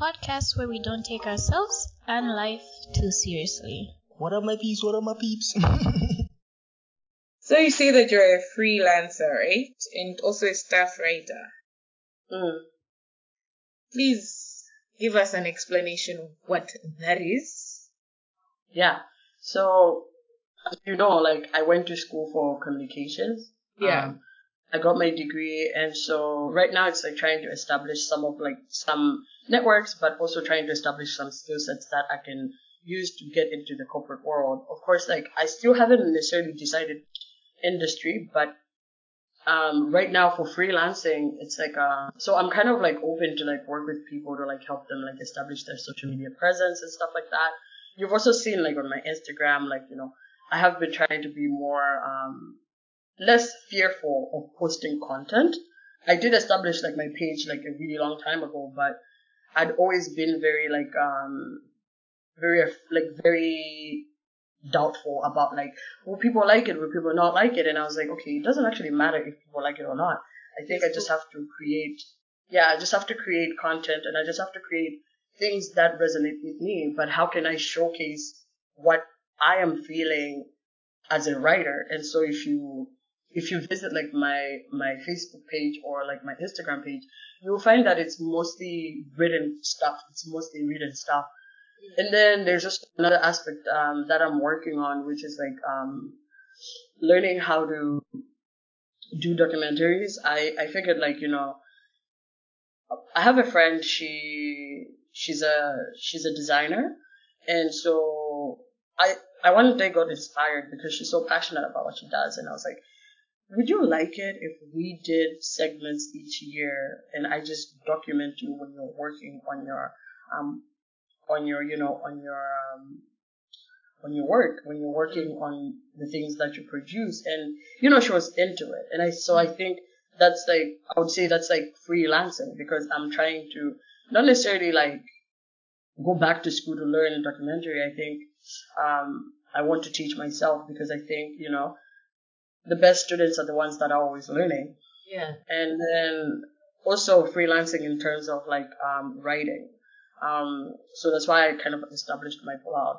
podcast where we don't take ourselves and life too seriously. What up, my peeps? What up, my peeps? so you say that you're a freelancer, right? And also a staff writer. Mm. Please give us an explanation of what that is. Yeah. So, as you know, like I went to school for communications. Yeah. Um, I got my degree, and so right now it's like trying to establish some of like some networks, but also trying to establish some skill sets that I can use to get into the corporate world. Of course, like I still haven't necessarily decided industry, but um, right now for freelancing, it's like uh, so I'm kind of like open to like work with people to like help them like establish their social media presence and stuff like that. You've also seen like on my Instagram, like you know, I have been trying to be more um, less fearful of posting content. I did establish like my page like a really long time ago, but I'd always been very like um very like very doubtful about like will people like it, will people not like it, and I was like, okay, it doesn't actually matter if people like it or not. I think I just have to create, yeah, I just have to create content, and I just have to create things that resonate with me. But how can I showcase what I am feeling as a writer? And so if you if you visit like my my Facebook page or like my Instagram page, you will find that it's mostly written stuff. It's mostly written stuff. And then there's just another aspect um, that I'm working on, which is like um, learning how to do documentaries. I I figured like you know, I have a friend. She she's a she's a designer, and so I I one day got inspired because she's so passionate about what she does, and I was like, would you like it if we did segments each year and I just document you when you're working on your um on your you know on your um on your work when you're working on the things that you produce? And you know she was into it. And I so I think that's like I would say that's like freelancing because I'm trying to not necessarily like go back to school to learn documentary. I think um I want to teach myself because I think you know the best students are the ones that are always learning. Yeah. And then also freelancing in terms of like um, writing. Um, so that's why I kind of established my blog.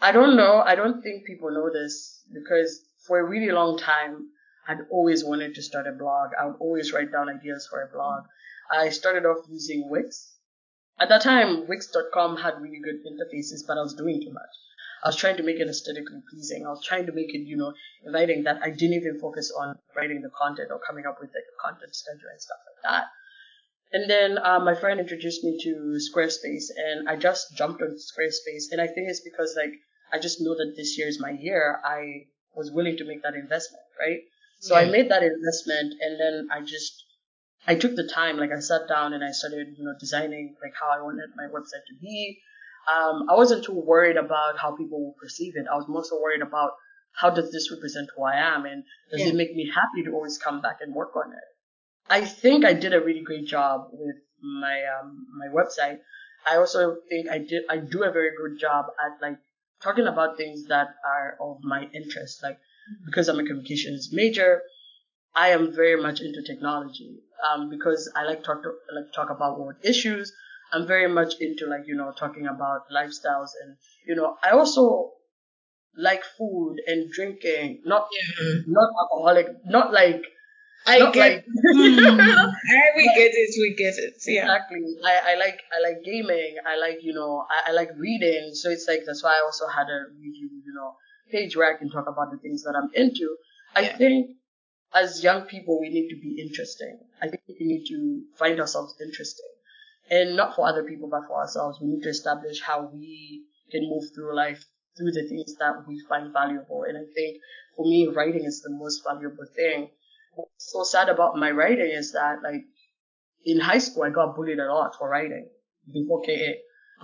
I don't know. I don't think people know this because for a really long time, I'd always wanted to start a blog. I would always write down ideas for a blog. I started off using Wix. At that time, Wix.com had really good interfaces, but I was doing too much. I was trying to make it aesthetically pleasing. I was trying to make it, you know, inviting that I didn't even focus on writing the content or coming up with like a content schedule and stuff like that. And then uh, my friend introduced me to Squarespace, and I just jumped on Squarespace. And I think it's because like I just know that this year is my year. I was willing to make that investment, right? So yeah. I made that investment, and then I just I took the time. Like I sat down and I started, you know, designing like how I wanted my website to be um, I wasn't too worried about how people will perceive it. I was more so worried about how does this represent who I am and does yeah. it make me happy to always come back and work on it. I think I did a really great job with my um, my website. I also think I did I do a very good job at like talking about things that are of my interest. Like because I'm a communications major, I am very much into technology. Um, because I like talk to, like talk about world issues. I'm very much into like, you know, talking about lifestyles and, you know, I also like food and drinking, not, yeah. not alcoholic, not like, I not get, like, I, hmm. we get it, we get it, yeah. Exactly. I, I like, I like gaming. I like, you know, I, I like reading. So it's like, that's why I also had a review, you know, page where I can talk about the things that I'm into. I Yeah. think as young people, we need to be interesting. I think we need to find ourselves interesting and not for other people, but for ourselves. We need to establish how we can move through life through the things that we find valuable. And I think for me, writing is the most valuable thing. What's so sad about my writing is that like in high school, I got bullied a lot for writing before KA.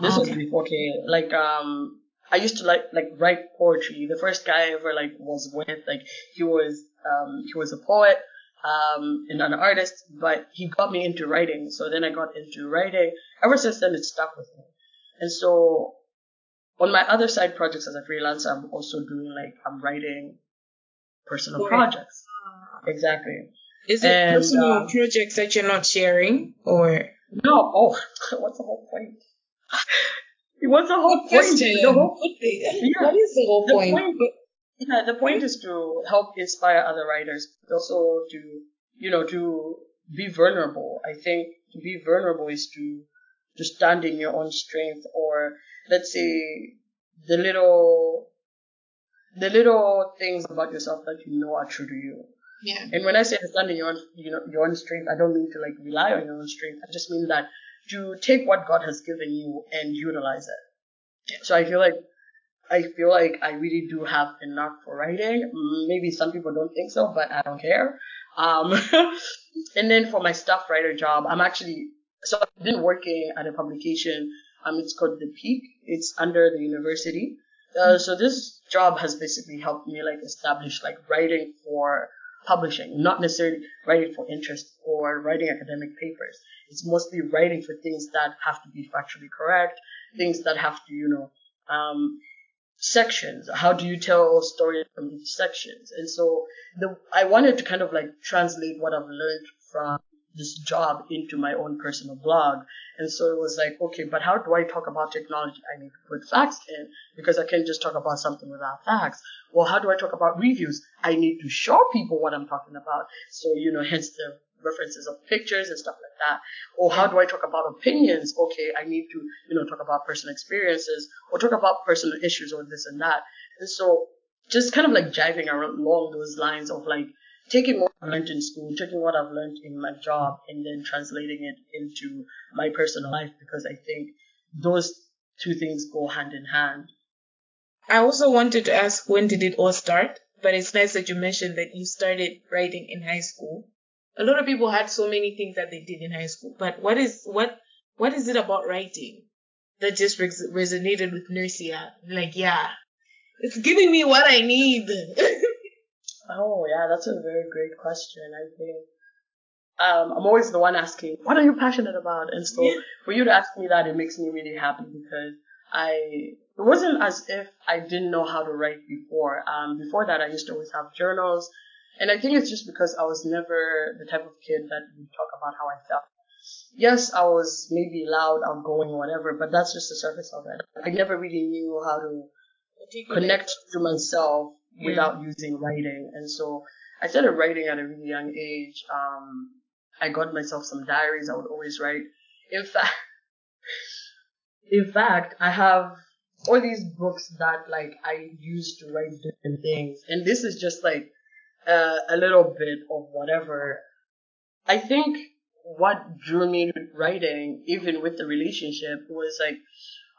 This was Okay. before KA. Like, um, I used to like, like write poetry. The first guy I ever like was with, like, he was, um, he was a poet um, and an artist, but he got me into writing. So then I got into writing. Ever since then, it stuck with me. And so on my other side projects as a freelancer, I'm also doing like, I'm writing personal Right. projects. Exactly. Is it And, personal um, projects that you're not sharing or? No. Oh, what's the whole point? what's the whole point? The whole, Yeah. What is the whole the point? point, yeah, the point is to help inspire other writers, but also to, you know, to be vulnerable. I think to be vulnerable is to, to stand in your own strength or let's say the little, the little things about yourself that you know are true to you. Yeah. And when I say stand in your own, you know, your own strength, I don't mean to like rely on your own strength. I just mean that to take what God has given you and utilize it. So I feel like, I feel like I really do have a knack for writing. Mm, Maybe some people don't think so, but I don't care. Um, and then for my staff writer job, I'm actually, so I've been working at a publication. Um, it's called The Peak. It's under the university. Uh, so this job has basically helped me like establish like writing for publishing, not necessarily writing for interest or writing academic papers. It's mostly writing for things that have to be factually correct, things that have to, you know, um, sections. How do you tell stories from each sections? And so the, I wanted to kind of like translate what I've learned from this job into my own personal blog. And so it was like, okay, but how do I talk about technology? I need to put facts in because I can't just talk about something without facts. Well, how do I talk about reviews? I need to show people what I'm talking about. So, you know, hence the references of pictures and stuff like that. Or how do I talk about opinions? Okay, I need to, you know, talk about personal experiences or talk about personal issues or this and that. And so just kind of like jiving around along those lines of like taking what I've learned in school, taking what I've learned in my job and then translating it into my personal life because I think those two things go hand in hand. I also wanted to ask when did it all start? But it's nice that you mentioned that you started writing in high school. A lot of people had so many things that they did in high school, but what is what what is it about writing that just res- resonated with Nercya? Like, yeah, it's giving me what I need. Oh yeah, that's a very great question. I think um, I'm always the one asking, what are you passionate about? And so Yeah. for you to ask me that, it makes me really happy because I it wasn't as if I didn't know how to write before. Um, before that, I used to always have journals, and I think it's just because I was never the type of kid that would talk about how I felt. Yes, I was maybe loud, outgoing, whatever, but that's just the surface of it. I never really knew how to connect to myself Yeah. without using writing. And so I started writing at a really young age. Um, I got myself some diaries I would always write. In fact, in fact, I have all these books that like I used to write different things. And this is just like uh, a little bit of whatever. I think what drew me to writing, even with the relationship, was like,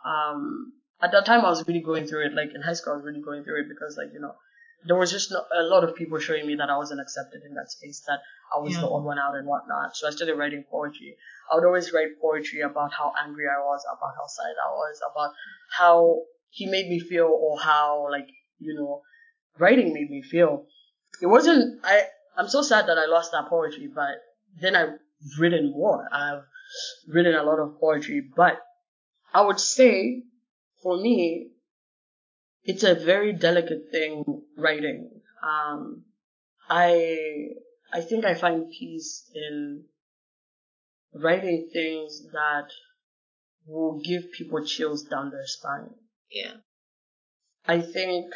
um, at that time I was really going through it. Like in high school, I was really going through it because like, you know, there was just a lot of people showing me that I wasn't accepted in that space, that I was Yeah. the odd one out and whatnot. So I started writing poetry. I would always write poetry about how angry I was, about how sad I was, about how he made me feel or how like, you know, writing made me feel. It wasn't, I, I'm so sad that I lost that poetry, but then I've written more. I've written a lot of poetry, but I would say for me, it's a very delicate thing writing. Um, I I think I find peace in writing things that will give people chills down their spine. Yeah. I think,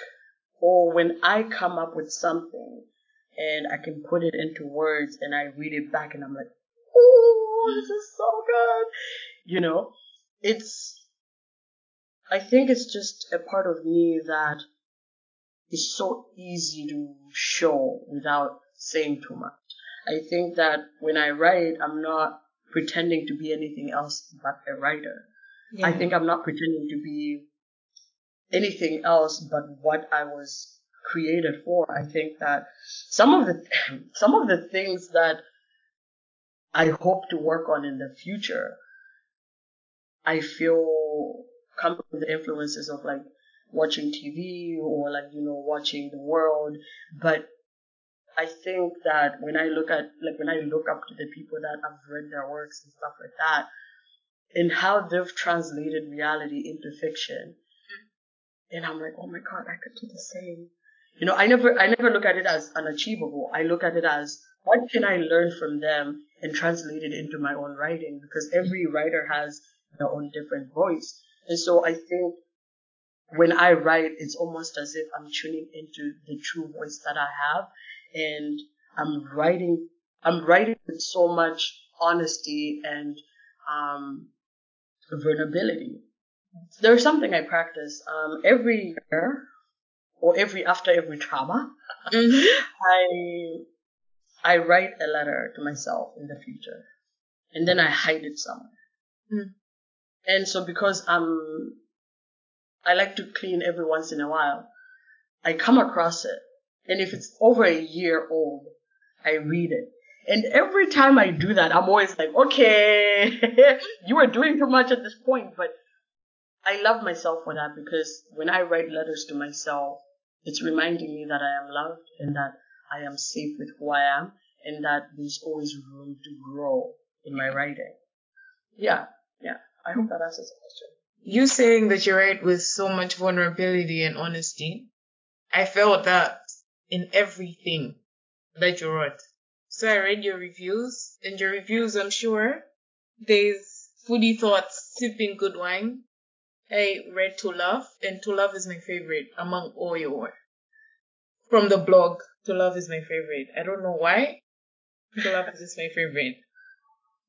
or when I come up with something and I can put it into words and I read it back and I'm like, oh, this is so good. You know, it's, I think it's just a part of me that is so easy to show without saying too much. I think that when I write, I'm not pretending to be anything else but a writer. yeah. I think I'm not pretending to be anything else but what I was created for. I think that some of the some of the things that I hope to work on in the future, I feel come from the influences of like watching TV or like you know watching the world, but I think that when I look at like when I look up to the people that I've read their works and stuff like that, and how they've translated reality into fiction, and I'm like, oh my god, I could do the same. You know, I never I never look at it as unachievable. I look at it as what can I learn from them and translate it into my own writing because every writer has their own different voice. And so I think when I write, it's almost as if I'm tuning into the true voice that I have and I'm writing, I'm writing with so much honesty and, um, vulnerability. There's something I practice, um, every year or every, after every trauma, I, I write a letter to myself in the future and then I hide it somewhere. Mm. And so because I'm, I like to clean every once in a while, I come across it. And if it's over a year old, I read it. And every time I do that, I'm always like, okay, you are doing too much at this point. But I love myself for that because when I write letters to myself, it's reminding me that I am loved and that I am safe with who I am and that there's always room to grow in my writing. Yeah, yeah. I hope that answers the question. You saying that you write with so much vulnerability and honesty, I felt that in everything that you wrote. So I read your reviews, and your reviews, I'm sure, there's foodie thoughts, sipping good wine. I read To Love, and To Love is my favorite among all your. From the blog, To Love is my favorite. I don't know why. To Love is just my favorite.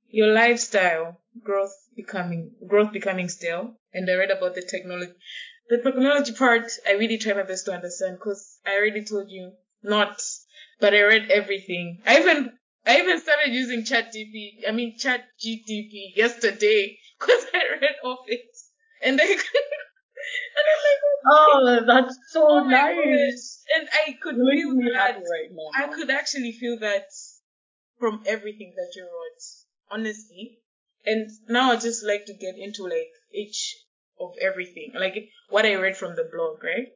Your lifestyle, growth becoming, growth becoming stale, and I read about the technology. The technology part, I really try my best to understand because I already told you not, but I read everything. I even, I even started using ChatGPT, I mean Chat GTP yesterday because I read of it. And I, and I'm like, Oh, that's so oh nice. And I could feel that. right now. I could actually feel that from everything that you wrote, honestly. And now I just like to get into like each of everything, like what I read from the blog, right?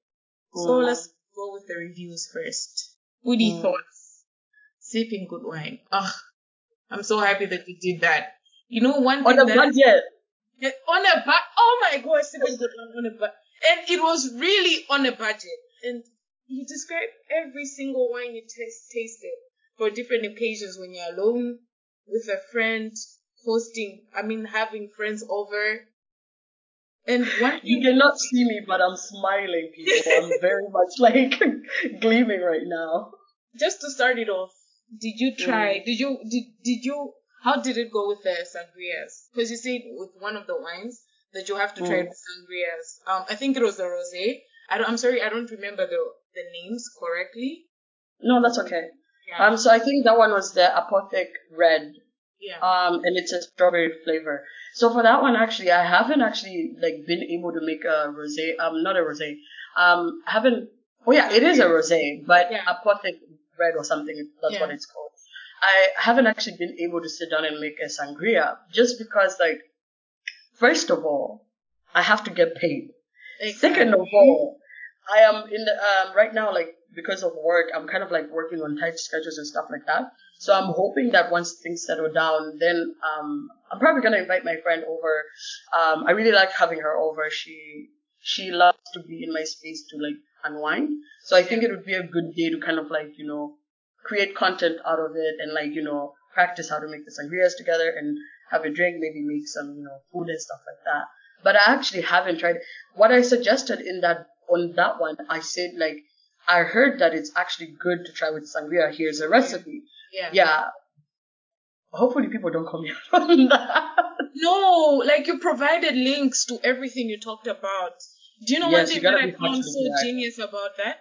So Mm. let's go with the reviews first. Foodie Mm. thoughts. Sipping good wine. Ah, I'm so happy that you did that. You know one On thing a that budget. on a budget. Oh my gosh, sipping good wine on a budget, and it was really on a budget. And you described every single wine you taste, tasted for different occasions when you're alone with a friend, hosting. I mean, having friends over. And one You cannot see me, but I'm smiling, people. I'm very much like gleaming right now. just to start it off, did you try? Mm. Did you did did you? How did it go with the sangrias? Because you said with one of the wines that you have to try Mm. sangrias. Um, I think it was the rosé. I don't, I'm sorry, I don't remember the the names correctly. No, that's okay. Yeah. Um, so I think that one was the Apothic Red. yeah. Um, and it's a strawberry flavor. So for that one, actually, I haven't actually like been able to make a rosé. Um, not a rosé. Um, I haven't. Oh yeah, it is a rosé, but Yeah. Apothic Red or something. That's what it's called. I haven't actually been able to sit down and make a sangria just because, like, first of all, I have to get paid. Second of all, I am in the um, right now like because of work, I'm kind of like working on tight schedules and stuff like that. So I'm hoping that once things settle down, then um, I'm probably gonna invite my friend over. Um, I really like having her over. She she loves to be in my space to like unwind. So I think it would be a good day to kind of like you know create content out of it and like you know practice how to make the sangrias together and have a drink, maybe make some you know food and stuff like that but I actually haven't tried. What I suggested in that on that one, I said like I heard that it's actually good to try with sangria. Here's a recipe. yeah. Yeah. Hopefully people don't call me out on that. No, like you provided links to everything you talked about. Do you know one Yes, you thing that I found so genius about that?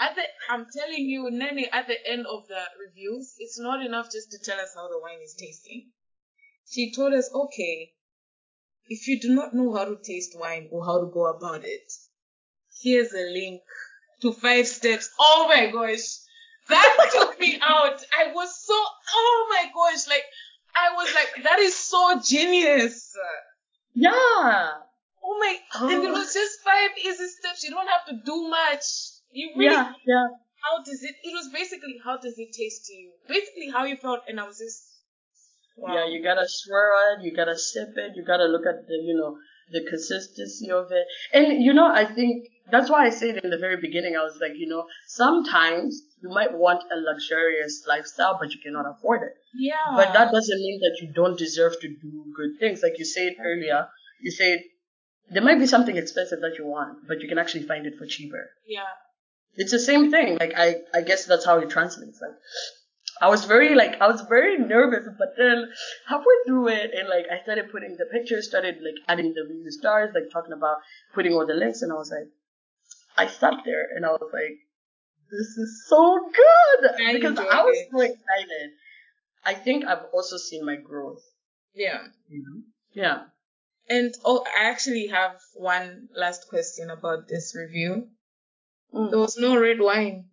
At the, I'm telling you, Nene, at the end of the reviews, it's not enough just to tell us how the wine is tasting. She told us, okay, if you do not know how to taste wine or how to go about it, here's a link to five steps. Oh my gosh. That took me out. I was so, oh my gosh, like, I was like, that is so genius. yeah. Oh my, and it Oh. was just five easy steps. You don't have to do much. You really, Yeah. Yeah. how does it, it was basically, how does it taste to you? Basically how you felt, and I was just, Wow. Yeah, you gotta swirl it, you gotta sip it, you gotta look at the, you know, the consistency of it. And, you know, I think that's why I said in the very beginning, I was like, you know, sometimes you might want a luxurious lifestyle, but you cannot afford it. Yeah. But that doesn't mean that you don't deserve to do good things. Like you said earlier, you said there might be something expensive that you want, but you can actually find it for cheaper. Yeah. It's the same thing. Like I, I guess that's how it translates. Like I was very like I was very nervous, but then halfway through it, and like I started putting the pictures, started like adding the review stars, like talking about putting all the links, and I was like, I sat there and I was like, this is so good I because I was it. so excited. I think I've also seen my growth. Yeah. You know? Yeah. And oh, I actually have one last question about this review. Mm. There was no red wine.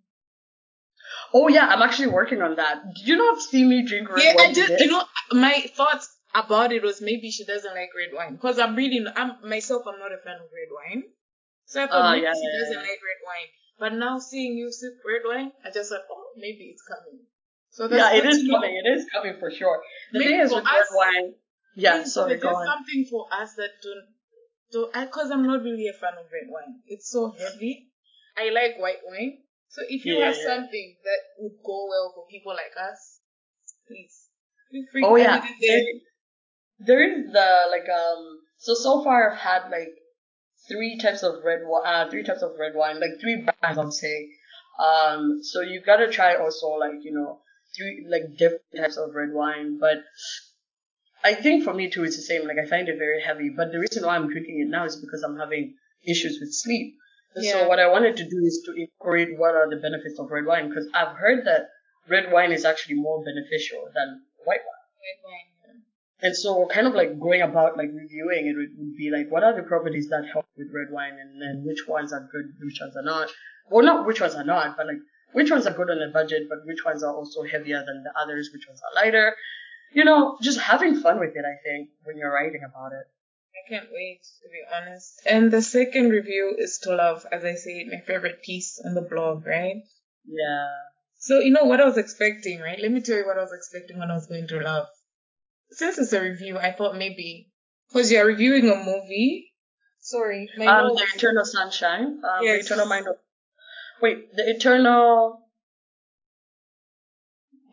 Oh yeah, I'm actually working on that. Did you not see me drink red Yeah, wine Yeah, I just today? you know my thoughts about it was maybe she doesn't like red wine because I'm really I'm myself I'm not a fan of red wine, so I thought Ah, maybe yeah, she yeah, doesn't like red wine. But now seeing you sip red wine, I just thought oh maybe it's coming. So that's yeah, it know. coming. It is coming for sure. The Maybe thing is with us- red wine. Yeah, sorry, there's go on. something for us that don't. do I because I'm not really a fan of red wine. It's so heavy. I like white wine. So if you Yeah, have yeah. something that would go well for people like us, please feel free. Oh yeah, there. there, is the like um. So so far I've had like three types of red wine, uh, three types of red wine, like three brands I'd say. Um, so you gotta try also like you know three like different types of red wine, but I think for me too it's the same. Like I find it very heavy, but the reason why I'm drinking it now is because I'm having issues with sleep. And Yeah. So what I wanted to do is to incorporate what are the benefits of red wine because I've heard that red wine is actually more beneficial than white wine. Red wine. yeah. And so kind of like going about like reviewing it would, would be like what are the properties that help with red wine and then which ones are good, which ones are not. Well not which ones are not, but like which ones are good on a budget, but which ones are also heavier than the others, which ones are lighter. You know, just having fun with it, I think, when you're writing about it. I can't wait to be honest. And the second review is to love, as I say, my favorite piece on the blog, right? Yeah. So you know what I was expecting, right? Let me tell you what I was expecting when I was going to love. Since it's a review, I thought maybe because you're reviewing a movie. Sorry, my Um, the Eternal Sunshine. Um, Yes. the Eternal Mind of. Wait, the Eternal.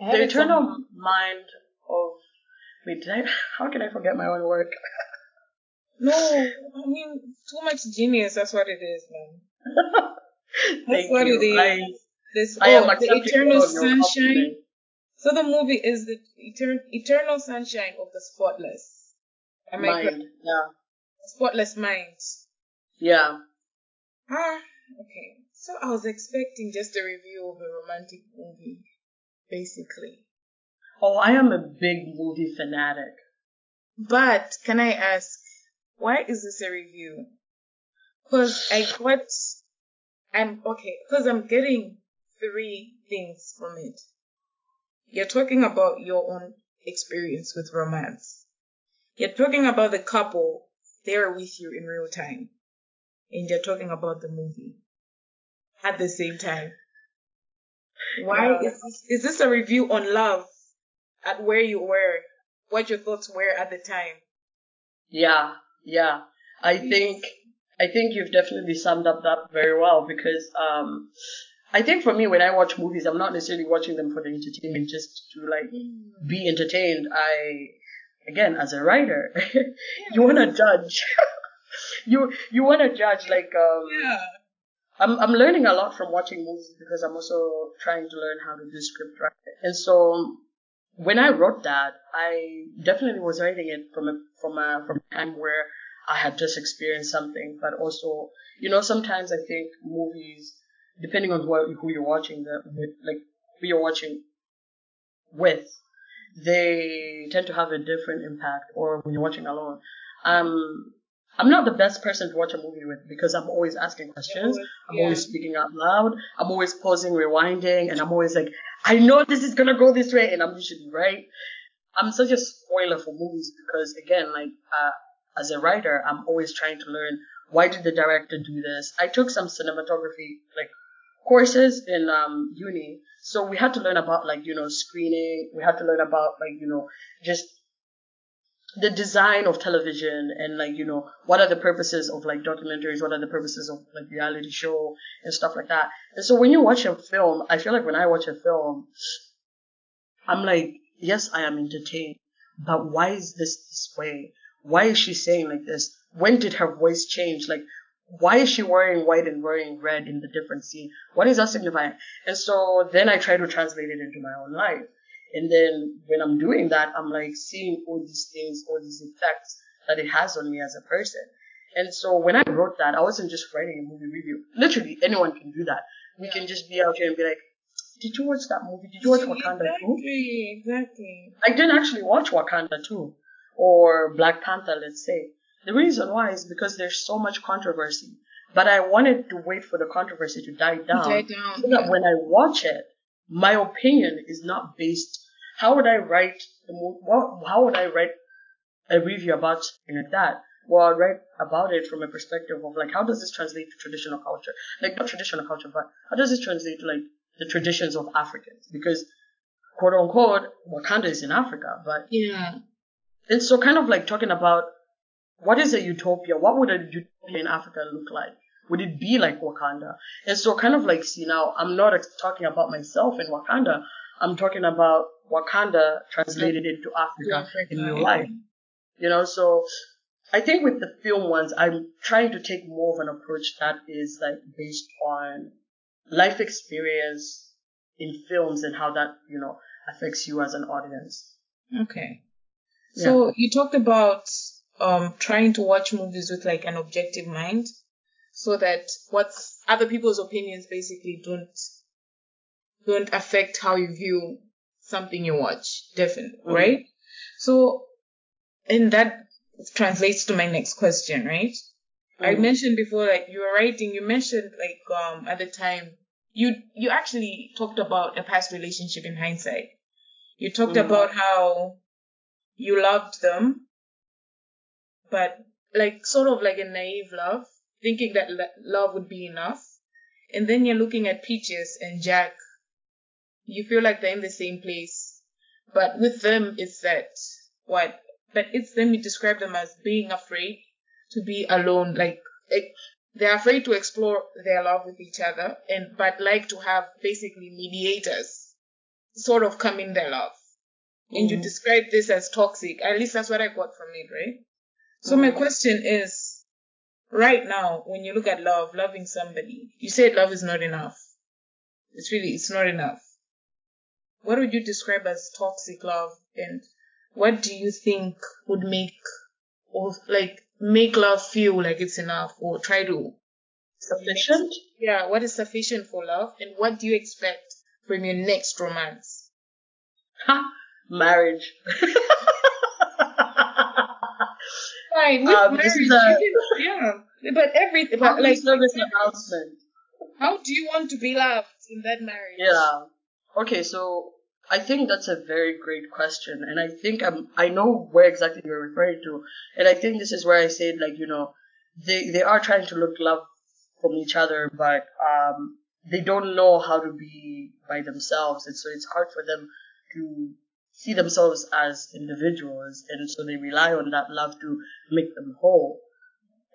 The. Eternal Mind of. Wait, did I? How can I forget my own work? No, I mean too much genius. That's what it is, man. Thank what you. it is. I, This I am oh, the eternal all of your sunshine. So the movie is the etern- eternal sunshine of the spotless. Am I correct? Yeah. Spotless mind. Yeah. Ah, okay. So I was expecting just a review of a romantic movie, basically. Oh, I am a big movie fanatic. But can I ask, why is this a review? Because I got, I'm okay, because I'm getting three things from it. You're talking about your own experience with romance. You're talking about the couple there with you in real time. And you're talking about the movie at the same time. Why Yeah. is this, is this a review on love at where you were, what your thoughts were at the time? Yeah. Yeah. I think I think you've definitely summed up that very well because um I think for me when I watch movies I'm not necessarily watching them for the entertainment just to like be entertained. I again as a writer you wanna judge. you you wanna judge like um Yeah. I'm I'm learning a lot from watching movies because I'm also trying to learn how to do script writing. And so when I wrote that, I definitely was writing it from a from a from a time where I had just experienced something, but also, you know, sometimes I think movies, depending on what who you're watching the with, like who you're watching with, they tend to have a different impact. Or when you're watching alone, um, I'm not the best person to watch a movie with because I'm always asking questions. I'm Yeah. always speaking out loud. I'm always pausing, rewinding, and I'm always like, I know this is gonna go this way, and I'm usually right. I'm such a spoiler for movies because again, like uh, as a writer, I'm always trying to learn why did the director do this. I took some cinematography like courses in um, uni. So we had to learn about like, you know, screening. We had to learn about like, you know, just the design of television and like, you know, what are the purposes of like documentaries? What are the purposes of like reality show and stuff like that? And so when you watch a film, I feel like when I watch a film, I'm like, yes, I am entertained, but why is this this way? Why is she saying like this? When did her voice change? Like, why is she wearing white and wearing red in the different scene? What is that signifying? And so then I try to translate it into my own life. And then when I'm doing that, I'm like seeing all these things, all these effects that it has on me as a person. And so when I wrote that, I wasn't just writing a movie review. Literally, anyone can do that. We can just be out here and be like, did you watch that movie? Did you watch Wakanda? Exactly, exactly. I didn't actually watch Wakanda 2 or Black Panther, let's say. The reason why is because there's so much controversy. But I wanted to wait for the controversy to die down, Die down, so that yeah. when I watch it, my opinion is not based. How would I write the mo- what, How would I write a review about something like that? Well, I'd write about it from a perspective of like, how does this translate to traditional culture? Like not traditional culture, but how does this translate to like the traditions of Africans? Because quote unquote, Wakanda is in Africa, but Yeah. and so kind of like talking about what is a utopia? What would a utopia in Africa look like? Would it be like Wakanda? And so kind of like, see now, I'm not talking about myself in Wakanda. I'm talking about Wakanda translated into Africa in real life. You know, so I think with the film ones, I'm trying to take more of an approach that is like based on life experience in films and how that, you know, affects you as an audience. Okay. So you talked about um trying to watch movies with like an objective mind so that what's other people's opinions basically don't don't affect how you view something you watch. Definitely, Mhm. right? So and that translates to my next question, right? I Mhm. mentioned before, like you were writing, you mentioned like um at the time you you actually talked about a past relationship in hindsight. You talked Mhm. about how you loved them, but like sort of like a naive love, thinking that lo- love would be enough. And then you're looking at Peaches and Jack. You feel like they're in the same place, but with them it's that what? But it's them. You describe them as being afraid to be alone. Like it, they're afraid to explore their love with each other, and but like to have basically mediators, sort of come in their love. And you Mhm. describe this as toxic. At least that's what I got from it, right? So my Mhm. question is, right now, when you look at love, loving somebody, you said love is not enough. It's really, it's not enough. What would you describe as toxic love? And what do you think would make, or like, make love feel like it's enough or try to Sufficient? yeah, what is sufficient for love and what do you expect from your next romance? Ha! Marriage. Fine, with Um, marriage, this is you a- can- yeah, but everything, but like, service announcement. how do you want to be loved in that marriage? Yeah. Okay, so I think that's a very great question, and I think I'm I know where exactly you're referring to, and I think this is where I said like you know they they are trying to look love from each other, but um they don't know how to be by themselves, and so it's hard for them to see themselves as individuals, and so they rely on that love to make them whole.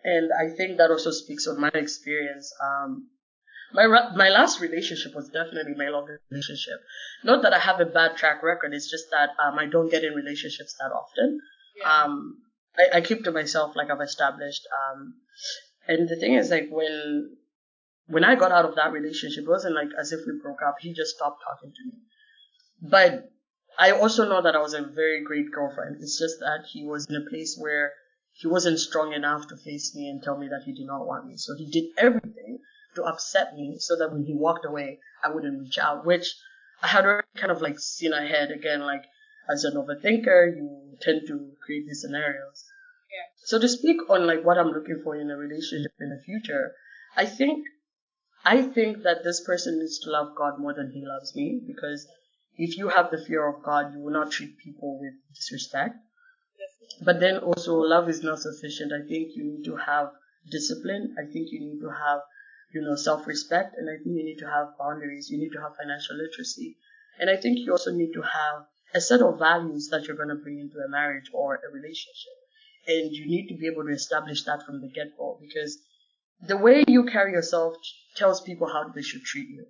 And I think that also speaks on my experience. Um, my my last relationship was definitely my longest relationship. Not that I have a bad track record. It's just that um, I don't get in relationships that often. Yeah. Um, I, I keep to myself, like I've established. Um, and the thing is, like when when I got out of that relationship, it wasn't like as if we broke up. He just stopped talking to me. But I also know that I was a very great girlfriend. It's just that he was in a place where he wasn't strong enough to face me and tell me that he did not want me. So he did everything to upset me so that when he walked away, I wouldn't reach out, which I had already kind of like seen ahead again, like as an overthinker, you tend to create these scenarios. Yeah. So to speak on like what I'm looking for in a relationship in the future, I think, I think that this person needs to love God more than he loves me because if you have the fear of God, you will not treat people with disrespect. But then also love is not sufficient. I think you need to have discipline. I think you need to have you know, self-respect, and I think you need to have boundaries. You need to have financial literacy, and I think you also need to have a set of values that you're going to bring into a marriage or a relationship, and you need to be able to establish that from the get-go because the way you carry yourself tells people how they should treat you.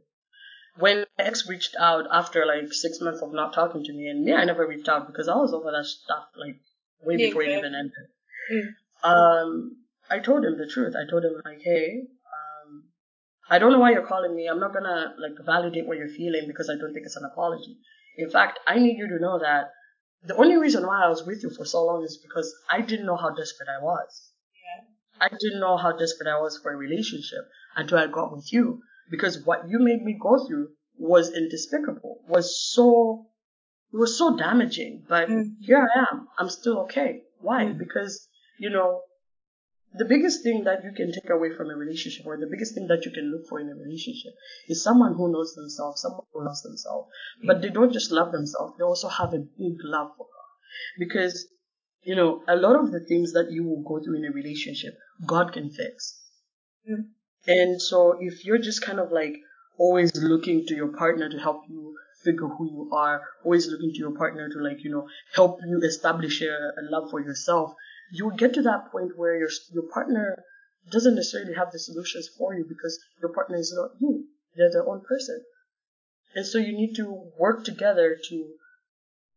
When my ex reached out after like six months of not talking to me, and me, I never reached out because I was over that stuff like way Yeah, before it even entered. Mm. Um, I told him the truth. I told him like, hey, I don't know why you're calling me. I'm not gonna like validate what you're feeling because I don't think it's an apology. In fact, I need you to know that the only reason why I was with you for so long is because I didn't know how desperate I was. Yeah. I didn't know how desperate I was for a relationship until I got with you. Because what you made me go through was indespicable, was so, it was so damaging. But Mm. here I am. I'm still okay. Why? Mm. Because, you know, the biggest thing that you can take away from a relationship or the biggest thing that you can look for in a relationship is someone who knows themselves, someone who loves themselves. But they don't just love themselves, they also have a big love for God. Because, you know, a lot of the things that you will go through in a relationship, God can fix. Mm. And so if you're just kind of like always looking to your partner to help you figure who you are, always looking to your partner to like, you know, help you establish a, a love for yourself, you get to that point where your your partner doesn't necessarily have the solutions for you because your partner is not you. They're their own person. And so you need to work together to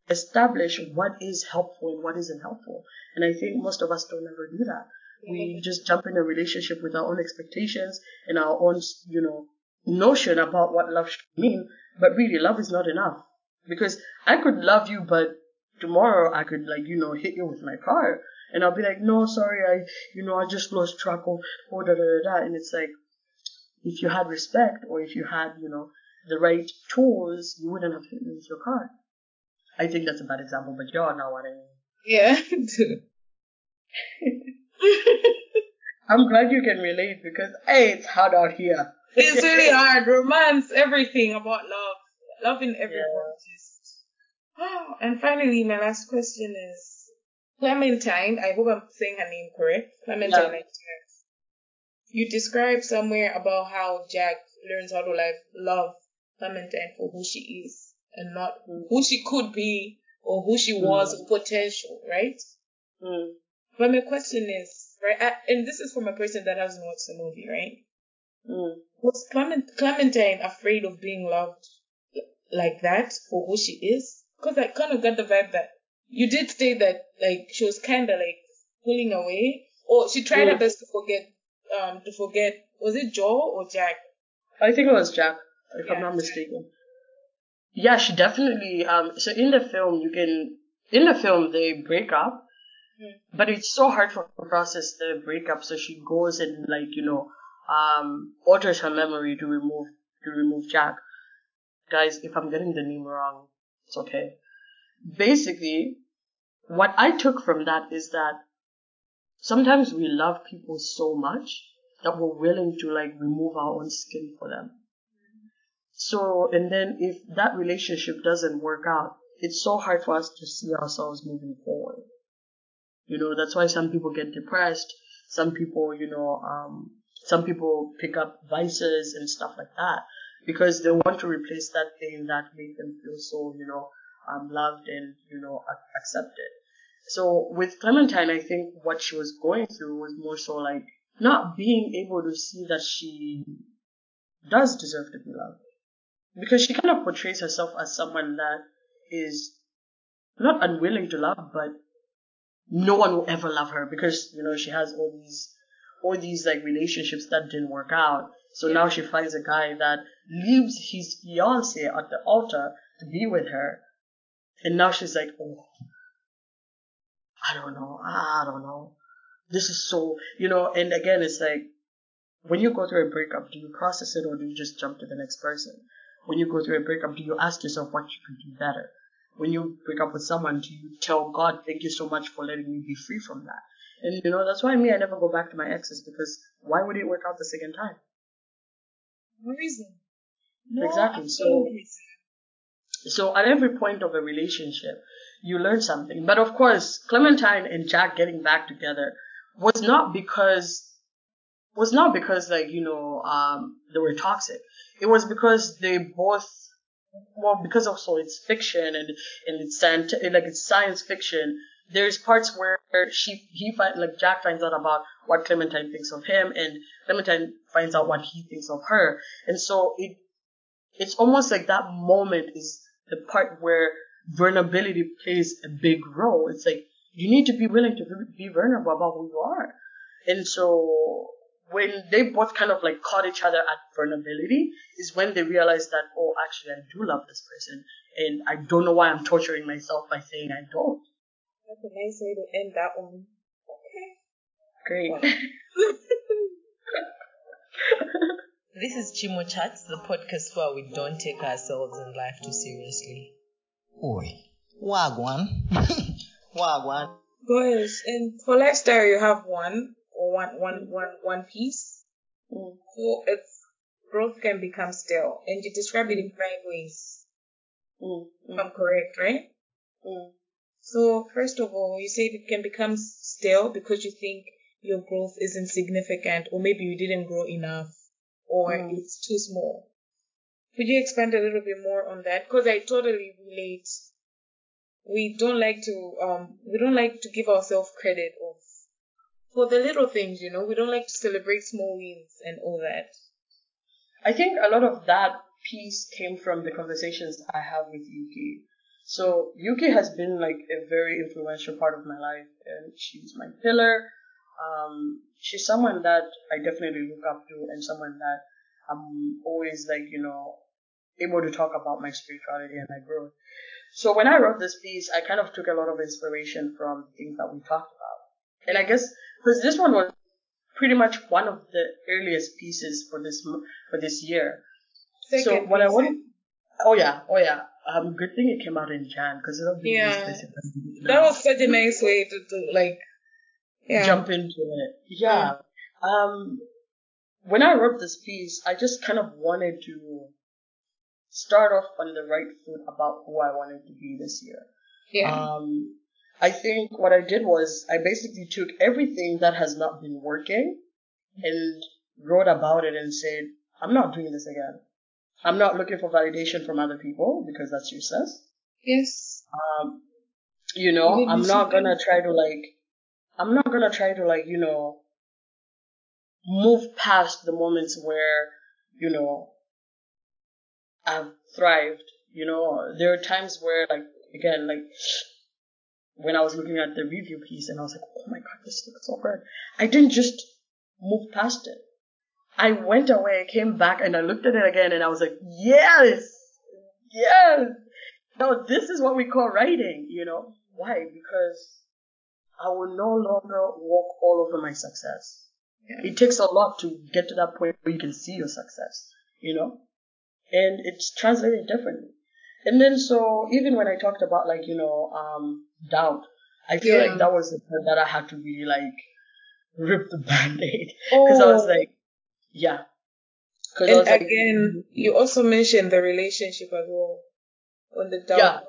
establish what is helpful and what isn't helpful. And I think most of us don't ever do that. We just jump in a relationship with our own expectations and our own, you know, notion about what love should mean. But really, love is not enough. Because I could love you, but tomorrow I could like, you know, hit you with my car. And I'll be like, no, sorry, I, you know, I just lost track of, oh, da, da, da, da. And it's like, if you had respect or if you had, you know, the right tools, you wouldn't have hit me with your car. I think that's a bad example, but y'all know what I mean. Yeah. I'm glad you can relate because, hey, it's hard out here. it's really hard. Romance, everything about love. Loving everyone. Just. Oh, and finally, my last question is Clementine. I hope I'm saying her name correct. Clementine. Yeah. You described somewhere about how Jack learns how to like love Clementine for who she is and not Mm. who she could be or who she was or potential, right? Mm, But my question is, right, I, and this is from a person that hasn't watched the movie, right? mm, Was Clement, Clementine afraid of being loved like that for who she is? Because I kind of got the vibe that you did say that, like, she was kind of like pulling away, or she tried her best to forget, um, to forget, was it Joe or Jack? I think it was Jack, if Yeah, I'm not Jack. mistaken. Yeah, she definitely. Um, so in the film, you can in the film they break up, Mm. but it's so hard for her to process the breakup. So she goes and like you know, um, alters her memory to remove to remove Jack. Guys, if I'm getting the name wrong, it's okay. Basically, what I took from that is that sometimes we love people so much that we're willing to like remove our own skin for them. So, and then if that relationship doesn't work out, it's so hard for us to see ourselves moving forward. You know, that's why some people get depressed. Some people, you know, um, some people pick up vices and stuff like that because they want to replace that thing that made them feel so, you know, um, loved and, you know, accepted. So with Clementine, I think what she was going through was more so like not being able to see that she does deserve to be loved. Because she kind of portrays herself as someone that is not unwilling to love, but no one will ever love her because, you know, she has all these, all these like relationships that didn't work out. So now she finds a guy that leaves his fiance at the altar to be with her. And now she's like, oh, I don't know. I don't know. This is so, you know, and again, it's like, when you go through a breakup, do you process it or do you just jump to the next person? When you go through a breakup, do you ask yourself what you could do better? When you break up with someone, do you tell God, thank you so much for letting me be free from that? And you know, that's why me, I never go back to my exes because why would it work out the second time? No reason. No Exactly, so-. So at every point of a relationship, you learn something. But of course, Clementine and Jack getting back together was not because was not because like you know um they were toxic. It was because they both well because also it's fiction and and it's like it's science fiction. There's parts where she he find like Jack finds out about what Clementine thinks of him and Clementine finds out what he thinks of her, and so it it's almost like that moment is the part where vulnerability plays a big role. It's like you need to be willing to be vulnerable about who you are. And so when they both kind of like caught each other at vulnerability is when they realized that, oh, actually, I do love this person. And I don't know why I'm torturing myself by saying I don't. That's a nice way to end that one. Okay. Great. This is Chimo Chats, the podcast where we don't take ourselves and life too seriously. Oi. Wagwan. Wagwan. Guys, and for lifestyle, you have one or one, one, one, one piece. Mm. So it's growth can become stale, and you describe it in five ways. Mm, If I'm correct, right? mm. So first of all, you said it can become stale because you think your growth isn't significant, or maybe you didn't grow enough, or Mm. it's too small. Could you expand a little bit more on that? Because I totally relate. We don't like to um we don't like to give ourselves credit of for the little things, you know. We don't like to celebrate small wins and all that. I think a lot of that piece came from the conversations I have with Yuki. So Yuki has been like a very influential part of my life, and she's my pillar. Um, she's someone that I definitely look up to, and someone that I'm always like you know able to talk about my spirituality and my growth. So when I wrote this piece, I kind of took a lot of inspiration from things that we talked about, and I guess because this one was pretty much one of the earliest pieces for this for this year. so Second what I wanted, oh yeah, oh yeah, um, good thing it came out in Jan because it'll be Yeah. That was such a nice way to do like yeah. jump into it. Yeah. Um, when I wrote this piece, I just kind of wanted to start off on the right foot about who I wanted to be this year. Yeah. Um, I think what I did was I basically took everything that has not been working and wrote about it and said, I'm not doing this again. I'm not looking for validation from other people because that's useless. yes. Um, you know, I'm not gonna try to like, I'm not gonna try to like, you know, move past the moments where, you know, I've thrived. You know, there are times where like, again, like, when I was looking at the review piece and I was like, oh my god, this looks so good. I didn't just move past it. I went away, came back, and I looked at it again and I was like, yes, yes. No, this is what we call writing, you know. Why? Because I will no longer walk all over my success. It takes a lot to get to that point where you can see your success, you know? And it's translated differently. And then so even when I talked about like, you know, um, doubt, I feel Yeah. like that was the part that I had to really like rip the band-aid. Because I was Oh. like, yeah. And like, again, you also mentioned the relationship as well on the doubt. Yeah.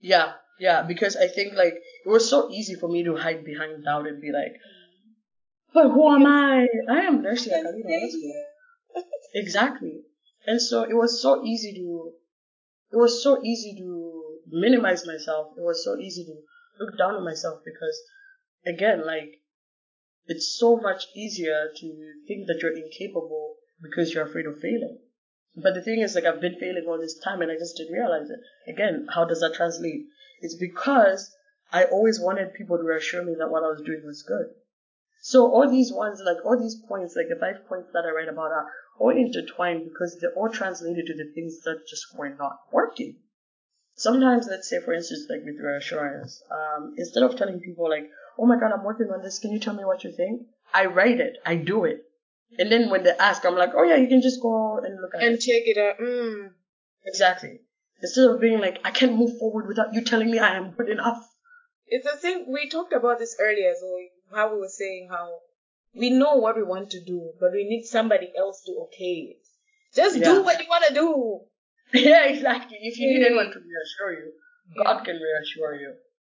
Yeah, yeah, because I think like it was so easy for me to hide behind doubt and be like, but who am I? I am. Let's go. Exactly. And so it was so easy to, it was so easy to minimize myself. It was so easy to look down on myself because, again, like, it's so much easier to think that you're incapable because you're afraid of failing. But the thing is, like, I've been failing all this time and I just didn't realize it. Again, how does that translate? It's because I always wanted people to reassure me that what I was doing was good. So all these ones, like all these points, like the five points that I write about are all intertwined because they're all translated to the things that just were not working. Sometimes, let's say, for instance, like with reassurance, um, instead of telling people like, oh my god, I'm working on this, can you tell me what you think? I write it, I do it. And then when they ask, I'm like, oh yeah, you can just go and look at And it. check it out. Mm. Exactly. Instead of being like, I can't move forward without you telling me I am good enough. It's the thing we talked about this earlier, so how we were saying how we know what we want to do, but we need somebody else to okay it. Just Yeah. do what you want to do. yeah, exactly. If you need Yeah. anyone to reassure you, God can reassure you.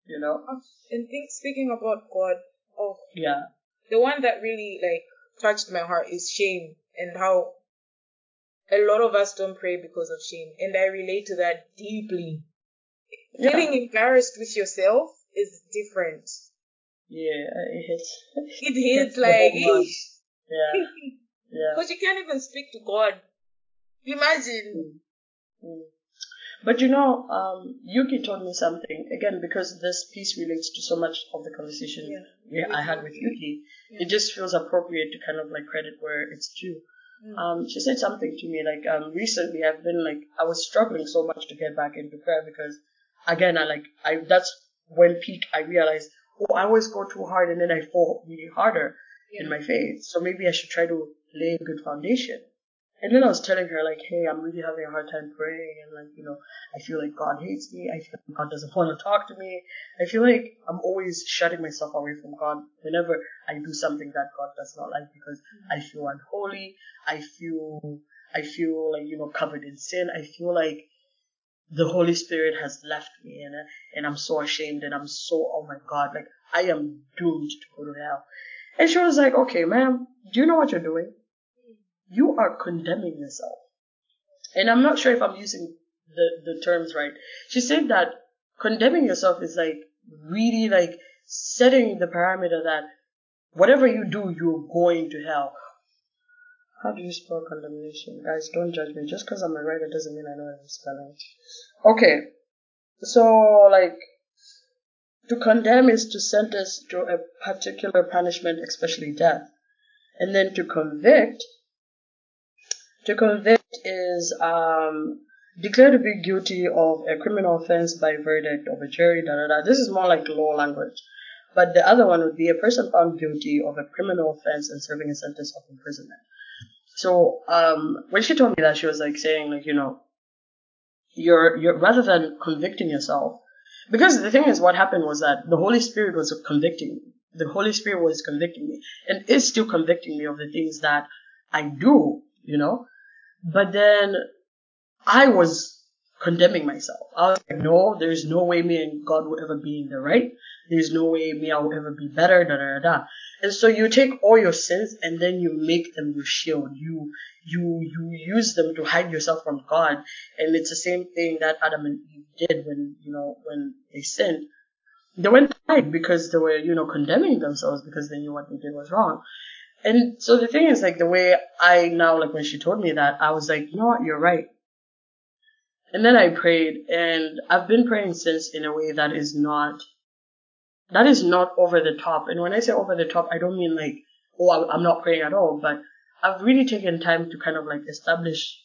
You know? And think, speaking about God, oh, Yeah. the one that really like touched my heart is shame and how a lot of us don't pray because of shame. And I relate to that deeply. Yeah. Feeling embarrassed with yourself is different. Yeah, it hits. It hits like. Yeah, yeah. Because you can't even speak to God. Imagine. Mm. But you know, um, Yuki told me something again because this piece relates to so much of the conversation Yeah. yeah, I had with Yuki. It just feels appropriate to kind of like credit where it's due. Mm. Um, she said something to me like um, recently I've been like I was struggling so much to get back into prayer because again I like I that's when peak I realized oh I always go too hard and then I fall really harder in my faith so maybe I should try to lay a good foundation. And then I was telling her like, hey, I'm really having a hard time praying, and like, you know, I feel like God hates me. I feel like God doesn't want to talk to me. I feel like I'm always shutting myself away from God whenever I do something that God does not like because I feel unholy. I feel, I feel like you know covered in sin. I feel like the Holy Spirit has left me, and and I'm so ashamed, and I'm so oh my God, like I am doomed to go to hell. And she was like, okay, ma'am, do you know what you're doing? You are condemning yourself. And I'm not sure if I'm using the, the terms right. She said that condemning yourself is like really like setting the parameter that whatever you do, you're going to hell. How do you spell condemnation? Guys, don't judge me. Just because I'm a writer doesn't mean I know how to spell it. Okay. So, like, to condemn is to sentence to a particular punishment, especially death. And then to convict, to convict is um, declare to be guilty of a criminal offense by verdict of a jury. Da da da. This is more like law language. But the other one would be a person found guilty of a criminal offense and serving a sentence of imprisonment. So um, when she told me that, she was like saying like you know, you're you're rather than convicting yourself, because the thing is, what happened was that the Holy Spirit was convicting me. The Holy Spirit was convicting me and is still convicting me of the things that I do, you know. But then I was condemning myself. I was like, no, there's no way me and God will ever be in the right. There's no way me I will ever be better, da da da. And so you take all your sins and then you make them your shield. You you you use them to hide yourself from God. And it's the same thing that Adam and Eve did when you know when they sinned. They went hide because they were you know condemning themselves because they knew what they did was wrong. And so the thing is like the way I now like when she told me that I was like you know what you're right. And then I prayed and I've been praying since in a way that is not that is not over the top. And when I say over the top, I don't mean like, oh, I'm- not praying at all, but I've really taken time to kind of like establish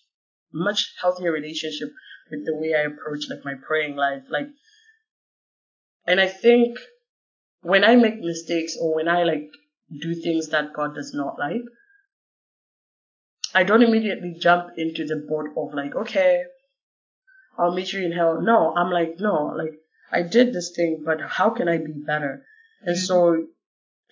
much healthier relationship with the way I approach like my praying life. Like, and I think when I make mistakes or when I like do things that God does not like, I don't immediately jump into the boat of like, okay, I'll meet you in hell. No, I'm like, no, like I did this thing, but how can I be better? And mm-hmm. so,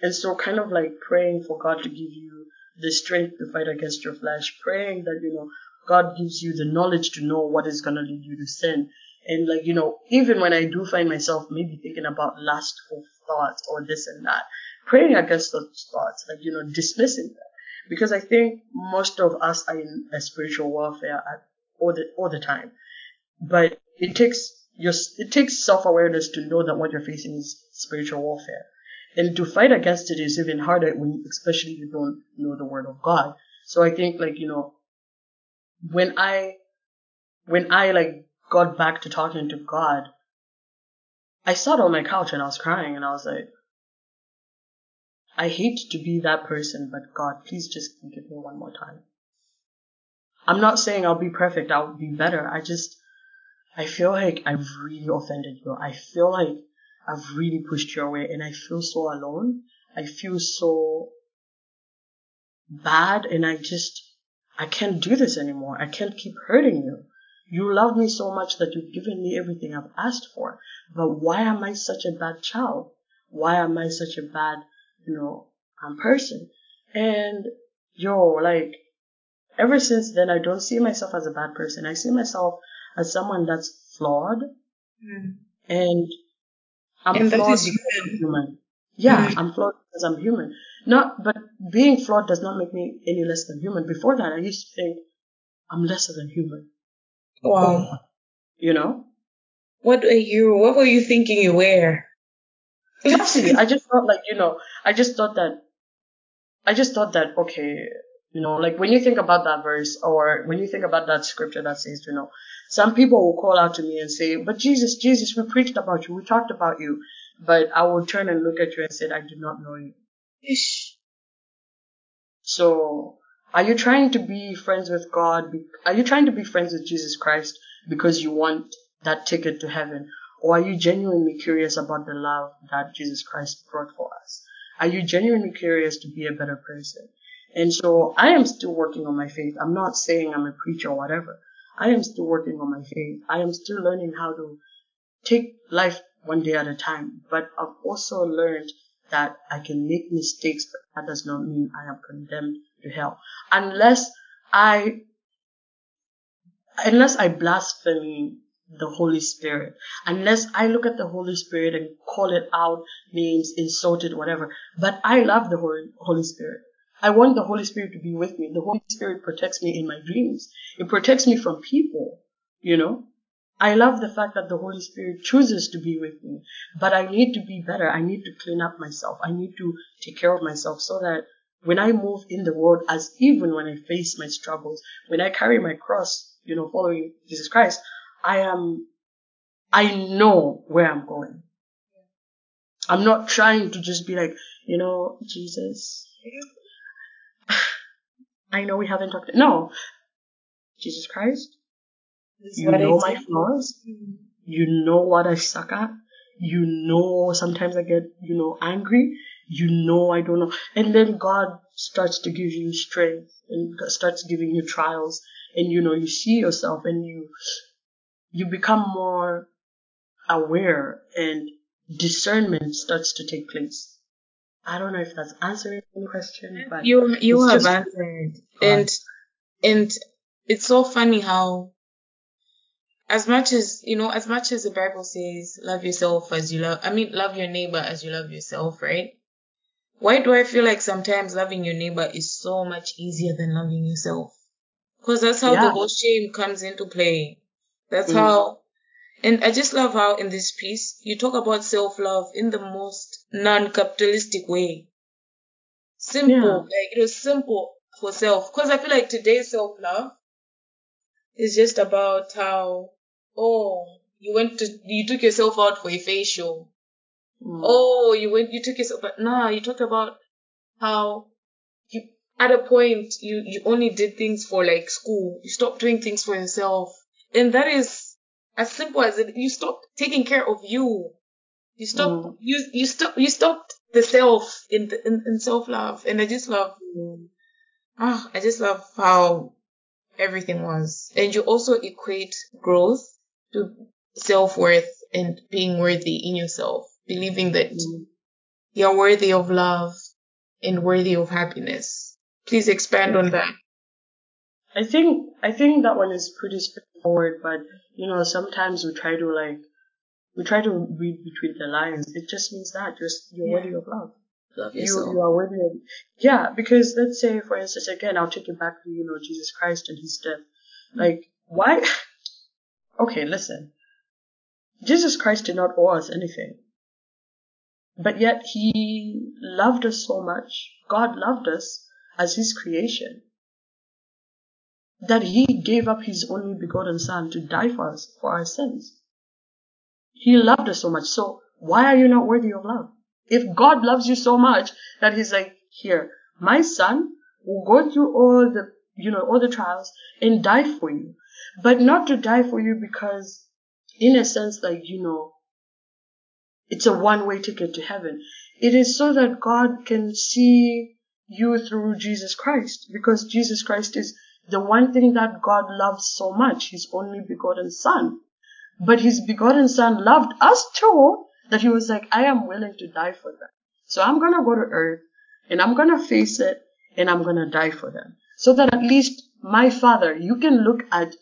and so kind of like praying for God to give you the strength to fight against your flesh, praying that, you know, God gives you the knowledge to know what is going to lead you to sin. And like, you know, even when I do find myself maybe thinking about lustful thoughts or this and that, praying against those thoughts, like, you know, dismissing them. Because I think most of us are in a spiritual warfare at, all the, all the time but it takes your it takes self awareness to know that what you're facing is spiritual warfare, and to fight against it is even harder when especially you don't know the word of God. So I think like you know when I when I like got back to talking to God, I sat on my couch and I was crying and I was like. I hate to be that person, but God, please just give me one more time. I'm not saying I'll be perfect, I'll be better. I just, I feel like I've really offended you. I feel like I've really pushed you away and I feel so alone. I feel so bad and I just, I can't do this anymore. I can't keep hurting you. You love me so much that you've given me everything I've asked for. But why am I such a bad child? Why am I such a bad, you know, um, person? And yo, like, ever since then, I don't see myself as a bad person. I see myself as someone that's flawed Mm. and I'm And flawed because I'm human. human. Yeah, Mm. I'm flawed because I'm human. Not, but being flawed does not make me any less than human. Before that, I used to think I'm lesser than human. Wow. You know? What were you? What were you thinking you were? Exactly. I just thought like, you know, I just thought that, I just thought that, okay, you know, like when you think about that verse or when you think about that scripture that says, you know, some people will call out to me and say, but Jesus, Jesus, we preached about you. We talked about you. But I will turn and look at you and say, I do not know you. Ish. So, are you trying to be friends with God? Are you trying to be friends with Jesus Christ because you want that ticket to heaven? Or are you genuinely curious about the love that Jesus Christ brought for us? Are you genuinely curious to be a better person? And so I am still working on my faith. I'm not saying I'm a preacher or whatever. I am still working on my faith. I am still learning how to take life one day at a time. But I've also learned that I can make mistakes, but that does not mean I am condemned to hell. Unless I, unless I blaspheme the Holy Spirit, unless I look at the Holy Spirit and call it out, names, insult it, whatever. But I love the Holy, Holy Spirit. I want the Holy Spirit to be with me. The Holy Spirit protects me in my dreams. It protects me from people, you know. I love the fact that the Holy Spirit chooses to be with me, but I need to be better. I need to clean up myself. I need to take care of myself so that when I move in the world, as even when I face my struggles, when I carry my cross, you know, following Jesus Christ, I am, I know where I'm going. I'm not trying to just be like, you know, Jesus, I know we haven't talked. No, Jesus Christ, you know my flaws. You know what I suck at. You know sometimes I get, you know, angry. You know I don't know. And then God starts to give you strength and starts giving you trials and you know, you see yourself and you, you become more aware and discernment starts to take place. I don't know if that's answering the question, but You you it's have just- answered, and and it's so funny how, as much as you know, as much as the Bible says, love yourself as you love. I mean, love your neighbor as you love yourself, right? Why do I feel like sometimes loving your neighbor is so much easier than loving yourself? Because that's how the whole shame comes into play. That's Mm. how, and I just love how in this piece you talk about self love in the most non-capitalistic way. Simple, Yeah. like it was simple for self. Because I feel like today's self love is just about how, oh, you went to, you took yourself out for a facial. Mm. Oh, you went, you took yourself, but nah, you talk about how you, at a point, you, you only did things for like school. You stopped doing things for yourself. And that is as simple as it, you stop taking care of you. You stop, Mm. you, you stopped, you stopped the self in, the, in, in self love. And I just love, ah, I just love how everything was. And you also equate growth to self worth and being worthy in yourself, believing that Mm. you're worthy of love and worthy of happiness. Please expand on that. I think I think that one is pretty straightforward, but you know, sometimes we try to like we try to read between the lines. It just means that just you're Yeah. worthy of love. Love You you are worthy of yeah. Because let's say, for instance, again, I'll take it back to you know Jesus Christ and His death. Like why? okay, listen. Jesus Christ did not owe us anything, but yet He loved us so much. God loved us as His creation that he gave up his only begotten son to die for us for our sins. He loved us so much. So why are you not worthy of love? If God loves you so much that he's like, here, my son will go through all the, you know, all the trials and die for you, but not to die for you because in a sense, like, you know, it's a one way ticket to heaven. It is so that God can see you through Jesus Christ because Jesus Christ is the one thing that God loves so much, his only begotten son. But his begotten son loved us too, that he was like, I am willing to die for them. So I'm gonna go to earth and I'm gonna face it and I'm gonna die for them. So that at least my father, you can look at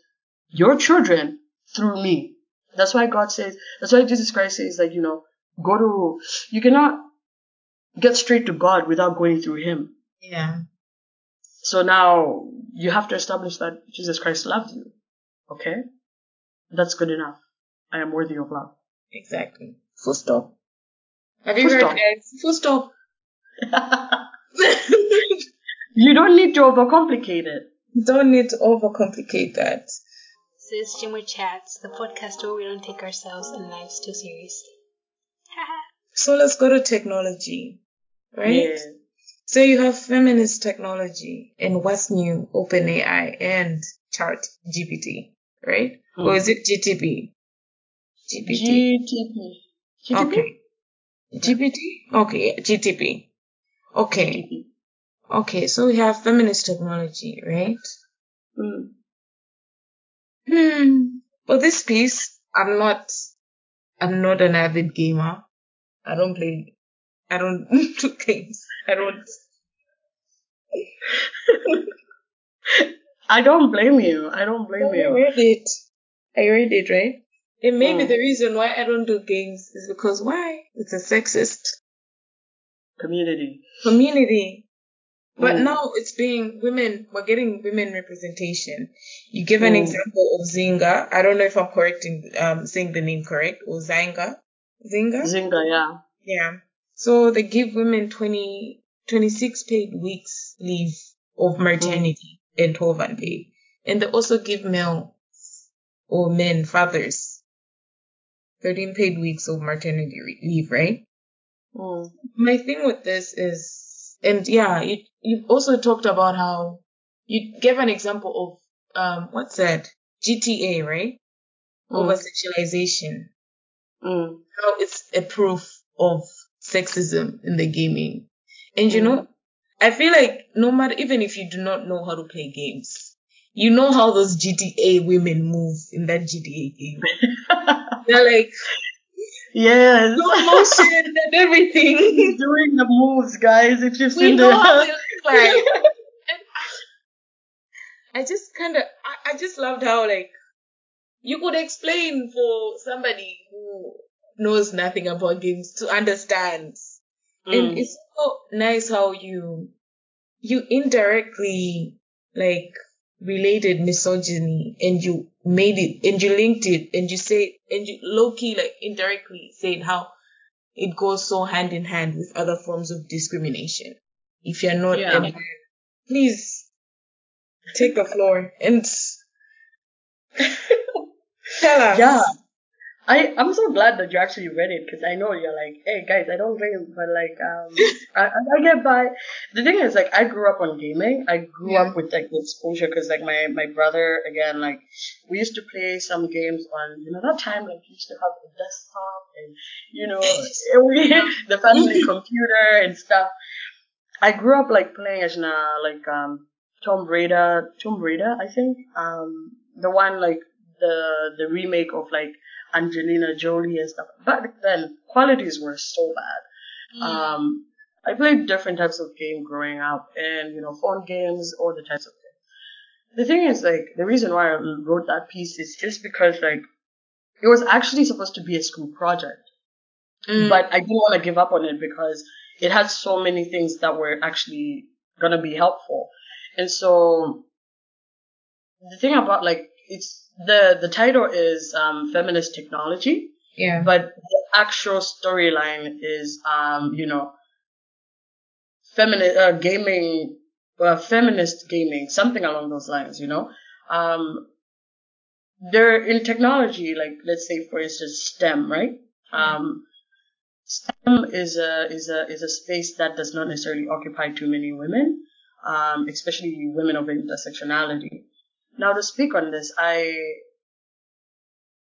your children through me. That's why God says, that's why Jesus Christ says that, you know, go to, you cannot, get straight to God without going through Him. Yeah. So now you have to establish that Jesus Christ loved you. Okay? That's good enough. I am worthy of love. Exactly. Full stop. Have you Full heard, stop. guys? Full stop. you don't need to overcomplicate it. Don't need to overcomplicate that. This is Jimmy Chats, the podcast where we don't take ourselves and lives too seriously. So let's go to technology, right? Yeah. So you have feminist technology and what's new, OpenAI and Chat GPT, right? Hmm. Or is it GTP? GPT. GTP. GTP? Okay. GPT? Okay, GTP. Okay. GTP. Okay, so we have feminist technology, right? Mm. Hmm. For this piece, I'm not, I'm not an avid gamer. I don't play, I don't do games. I don't. I don't blame you. I don't blame you. I you. read it. I read it, right? And maybe Mm. the reason why I don't do games is because why? It's a sexist Community. community. But Mm. now it's being women, we're getting women representation. You give an Mm. example of Zynga. I don't know if I'm correct in um, saying the name correct, or Zanga. Zinga? Zynga, yeah. Yeah. So they give women 20, 26 paid weeks leave of maternity and 12 unpaid. And they also give male or men, fathers, 13 paid weeks of maternity leave, right? Mm. My thing with this is, and yeah, you, you also talked about how you gave an example of, um, what's that? GTA, right? Over sexualization Mm. how it's a proof of sexism in the gaming. And you know, I feel like no matter, even if you do not know how to play games, you know how those GTA women move in that GTA game. They're like, yes. motion and everything. He's doing the moves, guys. If you've seen we know how they the. look like. I, I just kind of, I, I just loved how like, you could explain for somebody who knows nothing about games to understand. And Mm. it's so nice how you you indirectly like related misogyny and you made it and you linked it and you say and you low key like indirectly saying how it goes so hand in hand with other forms of discrimination. If you're not Yeah. a man, please take the floor and tell us. Yeah. I, I'm so glad that you actually read it because I know you're like, hey guys, I don't game, but like, um, I, I get by. The thing is, like, I grew up on gaming. I grew Yeah. up with like the exposure because like my, my brother, again, like, we used to play some games on, you know, that time, like, we used to have a desktop and, you know, we, the family computer and stuff. I grew up like playing as na like um Tomb Raider, Tomb Raider, I think. Um, the one like the the remake of like Angelina Jolie and stuff. Back then, qualities were so bad. Um, I played different types of game growing up, and you know, phone games, all the types of things. The thing is, like, the reason why I wrote that piece is just because like it was actually supposed to be a school project Mm. but I didn't want to give up on it because it had so many things that were actually gonna be helpful. And so the thing about like it's the the title is um, feminist technology, yeah. but the actual storyline is um, you know feminist uh, gaming, uh, feminist gaming, something along those lines. You know, um, they're in technology. Like let's say for instance STEM, right? Um, STEM is a is a is a space that does not necessarily occupy too many women, um, especially women of intersectionality. Now, to speak on this, I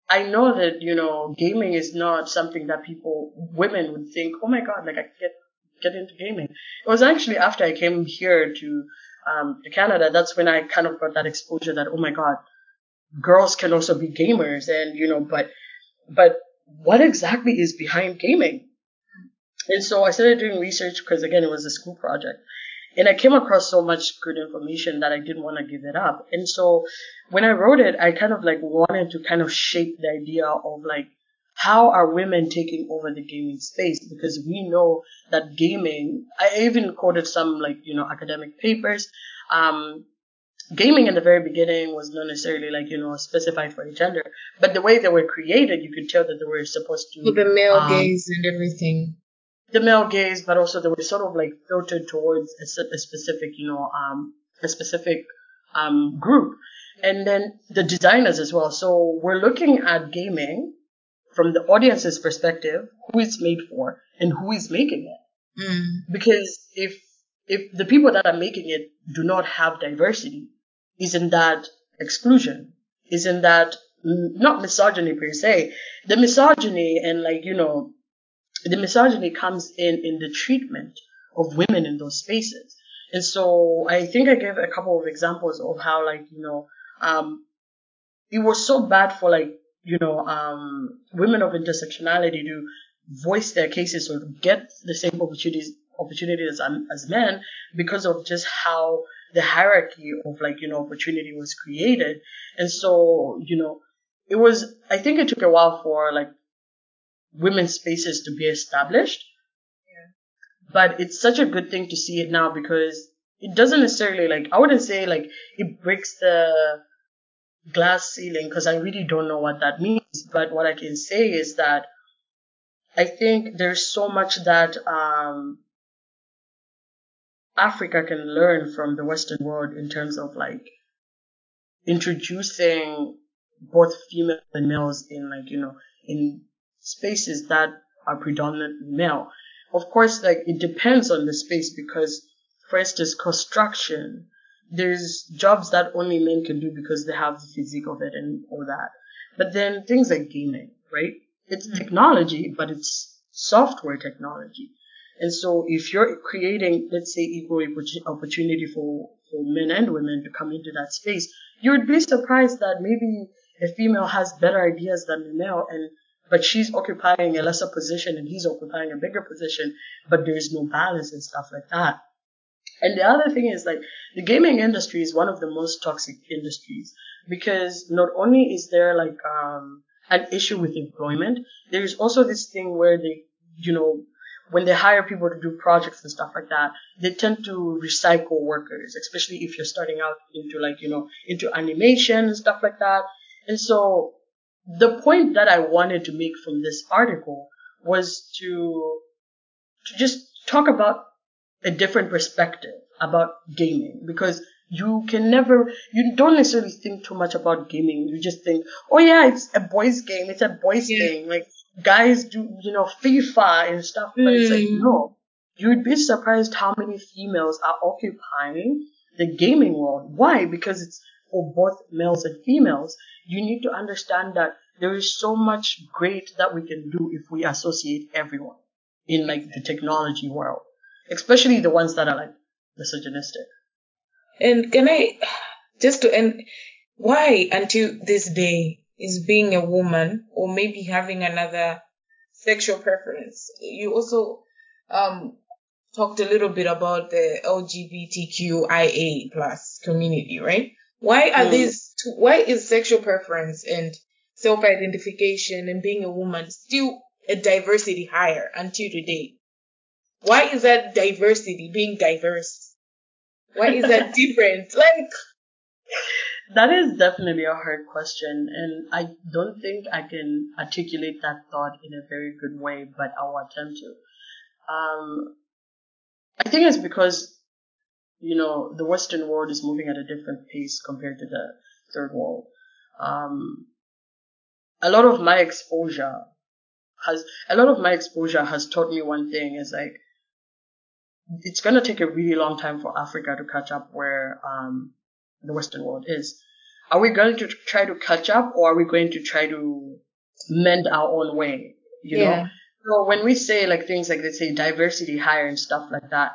I know that you know gaming is not something that people women would think, oh my god, like I get get into gaming. It was actually after I came here to um, to Canada that's when I kind of got that exposure that oh my god, girls can also be gamers, and you know, but but what exactly is behind gaming? And so I started doing research because again, it was a school project. And I came across so much good information that I didn't want to give it up. And so when I wrote it, I kind of like wanted to kind of shape the idea of like how are women taking over the gaming space? Because we know that gaming, I even quoted some like, you know, academic papers. Um, gaming in the very beginning was not necessarily like, you know, specified for a gender, but the way they were created, you could tell that they were supposed to. With the male um, gaze and everything. The male gaze, but also they were sort of like filtered towards a specific, you know, um, a specific um, group, and then the designers as well. So we're looking at gaming from the audience's perspective, who it's made for, and who is making it. Mm. Because if if the people that are making it do not have diversity, isn't that exclusion? Isn't that not misogyny per se? The misogyny and like you know the misogyny comes in in the treatment of women in those spaces. And so I think I gave a couple of examples of how like, you know, um, it was so bad for like, you know, um, women of intersectionality to voice their cases or get the same opportunities, opportunities as, as men because of just how the hierarchy of like, you know, opportunity was created. And so, you know, it was, I think it took a while for like women's spaces to be established. But it's such a good thing to see it now because it doesn't necessarily like, I wouldn't say like it breaks the glass ceiling because I really don't know what that means. But what I can say is that I think there's so much that, um, Africa can learn from the Western world in terms of like introducing both female and males in like, you know, in spaces that are predominantly male. Of course, like it depends on the space because, for instance, construction, there's jobs that only men can do because they have the physique of it and all that. But then things like gaming, right? It's mm. technology, but it's software technology. And so if you're creating, let's say, equal opportunity for, for men and women to come into that space, you would be surprised that maybe a female has better ideas than a male and but she's occupying a lesser position and he's occupying a bigger position, but there's no balance and stuff like that. And the other thing is like the gaming industry is one of the most toxic industries because not only is there like um an issue with employment, there's also this thing where they, you know, when they hire people to do projects and stuff like that, they tend to recycle workers, especially if you're starting out into like, you know, into animation and stuff like that. And so the point that I wanted to make from this article was to to just talk about a different perspective about gaming because you can never you don't necessarily think too much about gaming. You just think oh yeah it's a boys game. It's a boys Yeah. game. Like guys do you know FIFA and stuff but it's like Mm. no. You'd be surprised how many females are occupying the gaming world. Why? Because it's for both males and females you need to understand that there is so much great that we can do if we associate everyone in like the technology world, especially the ones that are like misogynistic. And can I, just to end, why until this day is being a woman or maybe having another sexual preference? You also um, talked a little bit about the LGBTQIA plus community, right? Why are Mm. these? Two, why is sexual preference and self-identification and being a woman still a diversity higher until today? Why is that diversity being diverse? Why is that different? Like, That is definitely a hard question, and I don't think I can articulate that thought in a very good way, but I'll attempt to. Um, I think it's because, you know, the Western world is moving at a different pace compared to the third world. Um, a lot of my exposure has, a lot of my exposure has taught me one thing is like, it's gonna take a really long time for Africa to catch up where, um, the Western world is. Are we going to try to catch up or are we going to try to mend our own way? You Yeah. know? So when we say like things like let's say diversity hire and stuff like that,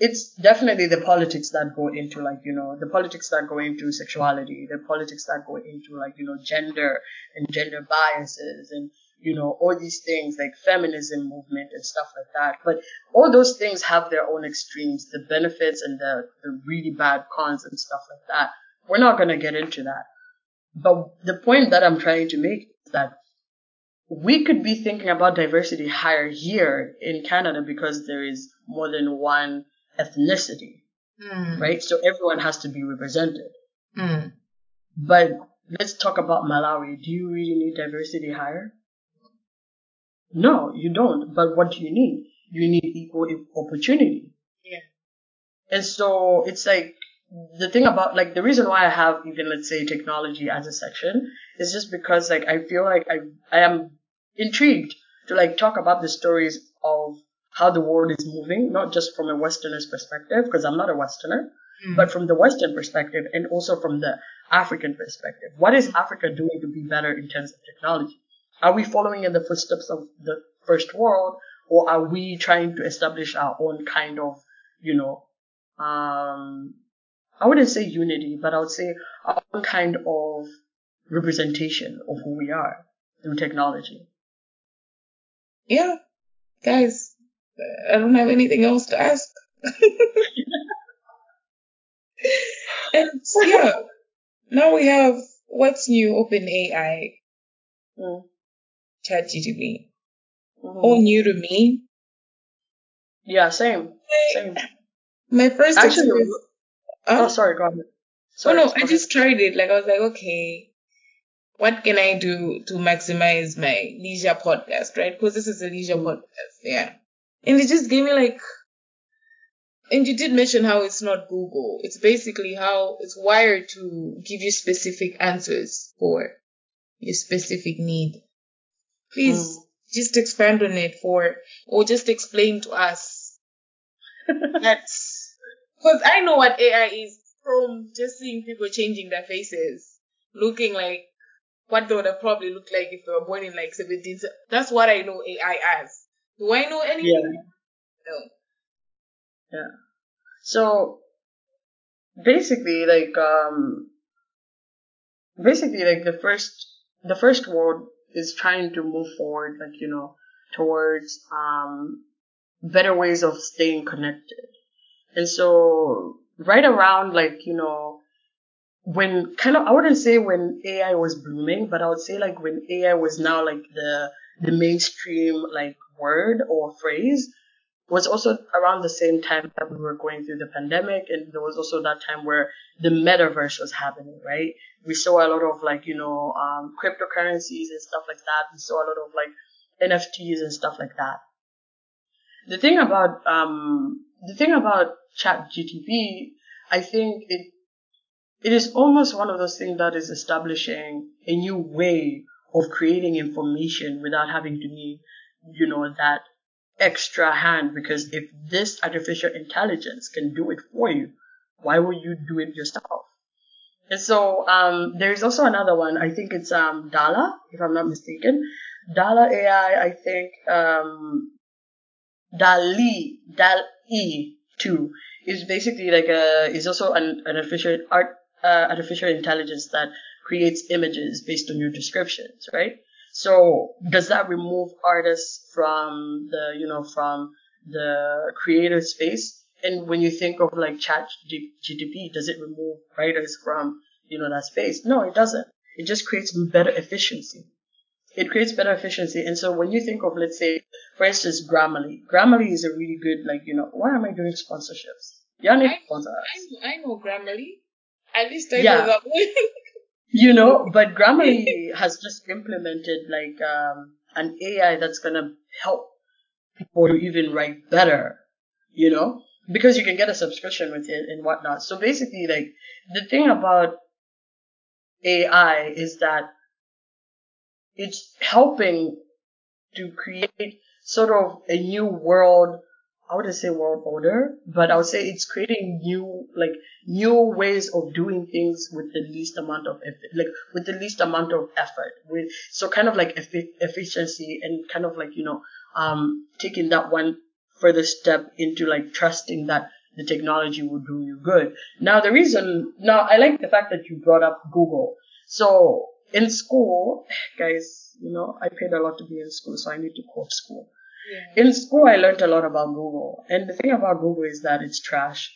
it's definitely the politics that go into like, you know, the politics that go into sexuality, the politics that go into like, you know, gender and gender biases and, you know, all these things like feminism movement and stuff like that. But all those things have their own extremes, the benefits and the, the really bad cons and stuff like that. We're not going to get into that. But the point that I'm trying to make is that we could be thinking about diversity higher here in Canada because there is more than one ethnicity, Mm. right? So everyone has to be represented. Mm. But let's talk about Malawi. Do you really need diversity higher? No, you don't. But what do you need? You need equal opportunity. Yeah. And so it's like the thing about like the reason why I have even let's say technology as a section is just because like I feel like I I am intrigued to like talk about the stories of how the world is moving, not just from a Westerner's perspective, because I'm not a Westerner, Mm. but from the Western perspective and also from the African perspective. What is Africa doing to be better in terms of technology? Are we following in the footsteps of the first world or are we trying to establish our own kind of, you know, um, I wouldn't say unity, but I would say our own kind of representation of who we are through technology. Yeah, guys, I don't have anything else to ask. and yeah, now we have what's new OpenAI Mm. ChatGPT. Mhm. All new to me. Yeah, same, same. My first Actually, experience. oh, sorry, go ahead. Oh no, go I just tried it. Like I was like, okay, what can I do to maximize my leisure podcast, right? Because this is a leisure Mm. podcast, yeah. And it just gave me like, and you did mention how it's not Google. It's basically how it's wired to give you specific answers for your specific need. Please Mm. just expand on it for, or just explain to us that's because I know what AI is from just seeing people changing their faces, looking like what they would have probably looked like if they were born in like 17. That's what I know AI as. Do I know anything? No. So basically, like um, basically, like the first the first world is trying to move forward, like you know, towards um better ways of staying connected. And so right around like you know when kind of I wouldn't say when AI was blooming, but I would say like when AI was now like the the mainstream like word or phrase was also around the same time that we were going through the pandemic and there was also that time where the metaverse was happening, right? We saw a lot of like, you know, um, cryptocurrencies and stuff like that. We saw a lot of like NFTs and stuff like that. The thing about, um, the thing about chat GTP, I think it, it is almost one of those things that is establishing a new way of creating information without having to need, you know, that extra hand because if this artificial intelligence can do it for you, why would you do it yourself? And so um, there's also another one. I think it's um, Dala, if I'm not mistaken. Dala AI, I think um, Dali, DALL-E 2 is basically like a is also an, an artificial art uh, artificial intelligence that creates images based on your descriptions, right? So does that remove artists from the, you know, from the creative space? And when you think of like chat G- GTP, does it remove writers from, you know, that space? No, it doesn't. It just creates better efficiency. It creates better efficiency. And so when you think of, let's say, for instance, Grammarly, Grammarly is a really good, like, you know, why am I doing sponsorships? Yeah, I, sponsor us. I, I know Grammarly. At least I Yeah. know that one. you know? But grammarly has just implemented like um an ai that's gonna help people to even write better you know? Because you can get a subscription with it and whatnot. So basically like the thing about ai is that it's helping to create sort of a new world I wouldn't say world order, but I would say it's creating new, like, new ways of doing things with the least amount of effort, like, with the least amount of effort. With, so kind of like effi- efficiency and kind of like, you know, um, taking that one further step into like trusting that the technology will do you good. Now the reason, now I like the fact that you brought up Google. So in school, guys, you know, I paid a lot to be in school, so I need to quote school. Yeah. In school, I learned a lot about Google, and the thing about Google is that it's trash.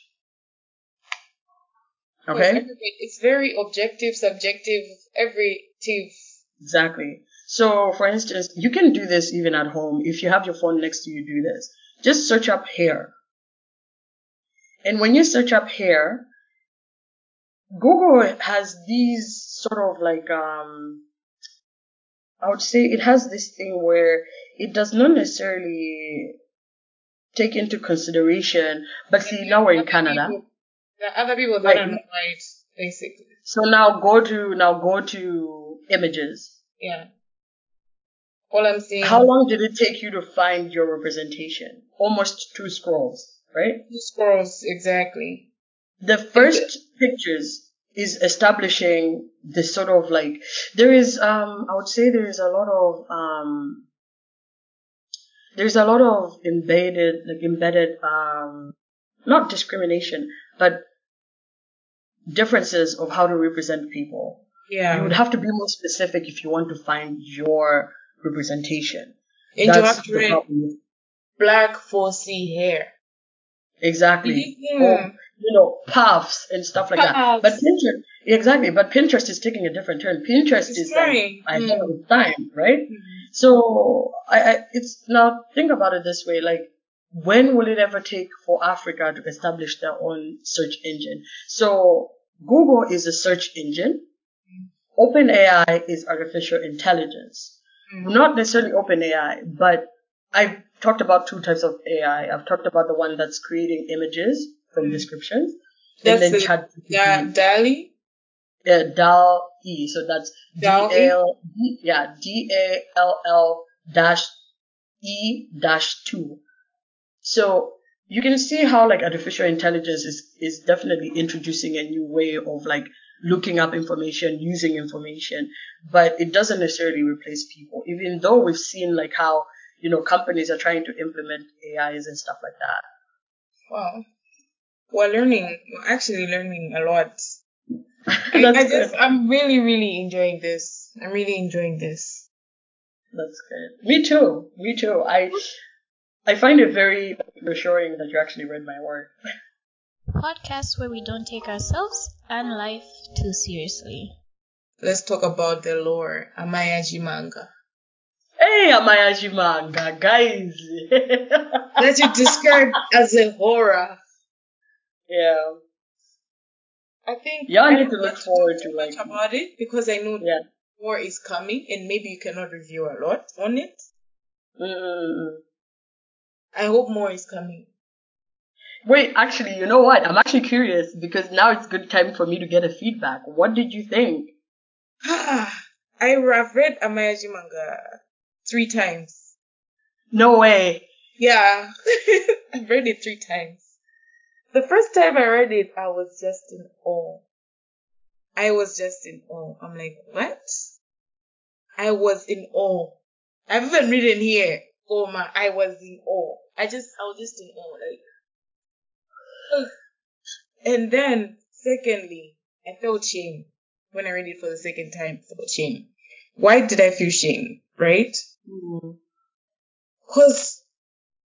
Okay, It's very objective, subjective, every everytive. exactly. So, for instance, you can do this even at home. If you have your phone next to you, do this. Just search up hair. And when you search up hair, Google has these sort of like, um, I would say it has this thing where it does not necessarily take into consideration, but see, now we're in Canada. people- There are other people that are not white, basically. So now go to, now go to images. Yeah. All I'm saying. How long did it take you to find your representation? Almost two scrolls, right? Two scrolls exactly. The first pictures is establishing this sort of like there is um I would say there is a lot of um there's a lot of embedded like embedded um not discrimination but differences of how to represent people. Yeah. You would have to be more specific if you want to find your representation. and you That's have to the read problem. black 4C hair. Exactly. Mhm. Or, you know, puffs and stuff like that. But Pinterest, exactly. But Pinterest is taking a different turn. Pinterest It's is trying. like Mm. ahead of time, right? So I, I, it's now think about it this way: like, when will it ever take for Africa to establish their own search engine? So Google is a search engine. OpenAI is artificial intelligence. Mm. Not necessarily OpenAI, but I've talked about two types of AI. I've talked about the one that's creating images from descriptions, That's and then the- Chat Da- Dali? uh, DAL E. So that's D DALL-E? L D yeah D A L L dash E dash two. So you can see how like artificial intelligence is is definitely introducing a new way of like looking up information, using information, but it doesn't necessarily replace people. Even though we've seen like how you know companies are trying to implement AIs and stuff like that. Wow. We're learning, we're actually learning a lot. I, That's I good. just, I'm really, really enjoying this. I'm really enjoying this. That's good. Me too. Me too. I I find it very reassuring that you actually read my work. Podcast where we don't take ourselves and life too seriously. Let's talk about the lore, Amayaji manga. Hey, Amayaji manga, guys. That you described as a horror. Yeah. I think Y'all I need to look forward to, like- about it because I know Yeah. war is coming and maybe you cannot review a lot on it. Mm-mm-mm. I hope more is coming. Wait, actually, you know what? I'm actually curious because now it's good time for me to get a feedback. What did you think? I have read Amayaji manga three times. No way. Yeah, I've read it three times. The first time I read it, I was just in awe. I was just in awe. I'm like, what? I was in awe. I've even written here, oh my, I was in awe. I just, I was just in awe, like. And then, secondly, I felt shame when I read it for the second time. I felt shame. Why did I feel shame? Right? Mm. Cause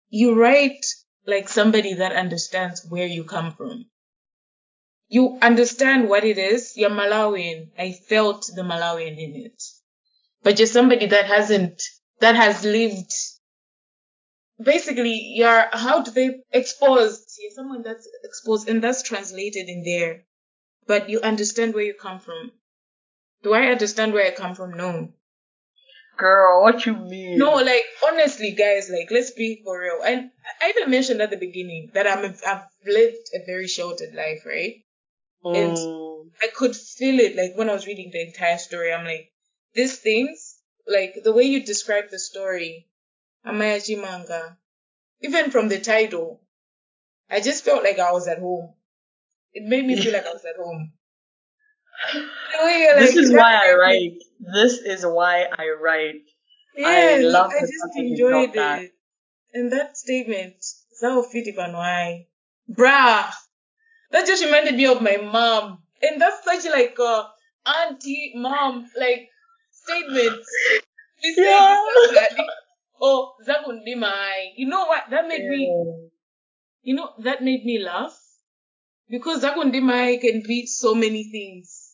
you write like somebody that understands where you come from. You understand what it is. You're Malawian. I felt the Malawian in it. But you're somebody that hasn't, that has lived. Basically, you're, how do they exposed? You're someone that's exposed and that's translated in there. But you understand where you come from. Do I understand where I come from? No. Girl, what you mean? No, like honestly, guys, like let's be for real. And I even mentioned at the beginning that I'm a, I've lived a very sheltered life, right? and- Mm. I could feel it like when I was reading the entire story. I'm like, these things, like the way you describe the story, Amayaji manga, even from the title, I just felt like I was at home. It made me feel like I was at home. This is why I write. This is why I write. Yes, love I just fact that you enjoyed felt that. it. And that statement, Sao Fitipan why? Bruh. That just reminded me of my mom. And that's such like a auntie, mom, like say Yeah. Oh, Zakundimai. You know what? That made me, you know, that made me laugh. Because Zakundimai can be so many things.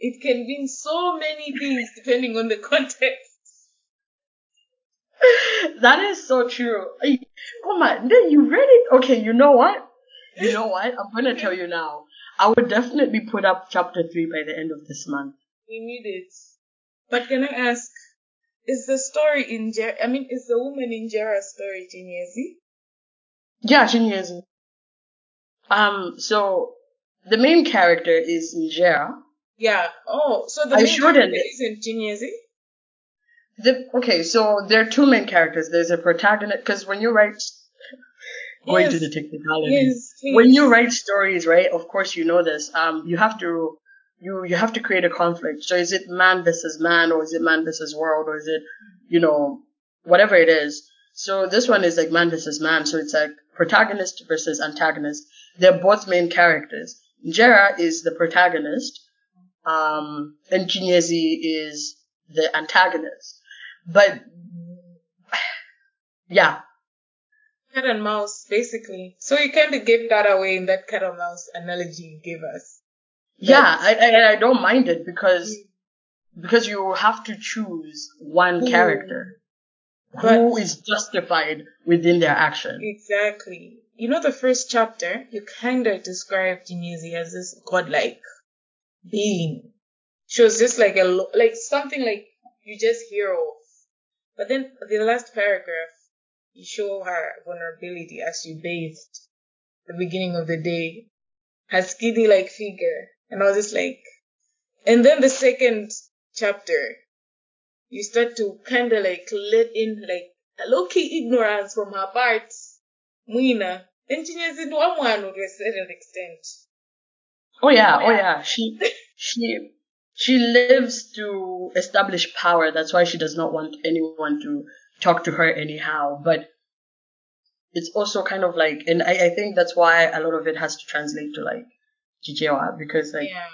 It can mean so many things depending on the context. that is so true. Come on, then you read it? Okay, you know what? You know what? I'm gonna tell you now. I would definitely put up chapter three by the end of this month. We need it. But can I ask, is the story in Jer? I mean, is the woman in Jera's story Chinyezi? Yeah, Chinyezi. Um, so the main character is Njera. Yeah. Oh, so the I main shouldn't. character isn't Chinyezi? The, okay, so there are two main characters. There's a protagonist, because when you write, going to the technicalities, Yes. when you write stories, right? Of course, you know this. Um, you have to you you have to create a conflict. So is it man versus man, or is it man versus world, or is it you know whatever it is? So this one is like man versus man. So it's like protagonist versus antagonist. They're both main characters. Jera is the protagonist, um, and Chinyezi is the antagonist. But yeah, cat and mouse, basically. So you kind of gave that away in that cat and mouse analogy you gave us. yeah, I, I I don't mind it because because you have to choose one Who- character But- who is justified within their action. Exactly. You know, the first chapter, you kind of described Jinezi as this godlike being. She was just like a, like something like you just hear of. But then the last paragraph, you show her vulnerability as she bathed the beginning of the day. Her skinny like figure. And I was just like, and then the second chapter, you start to kind of like let in like a low key ignorance from her part. Mwina. Engineers into one to a certain extent. Oh yeah, oh yeah. She she she lives to establish power. That's why she does not want anyone to talk to her anyhow. But it's also kind of like, and I, I think that's why a lot of it has to translate to like Chichewa because like yeah.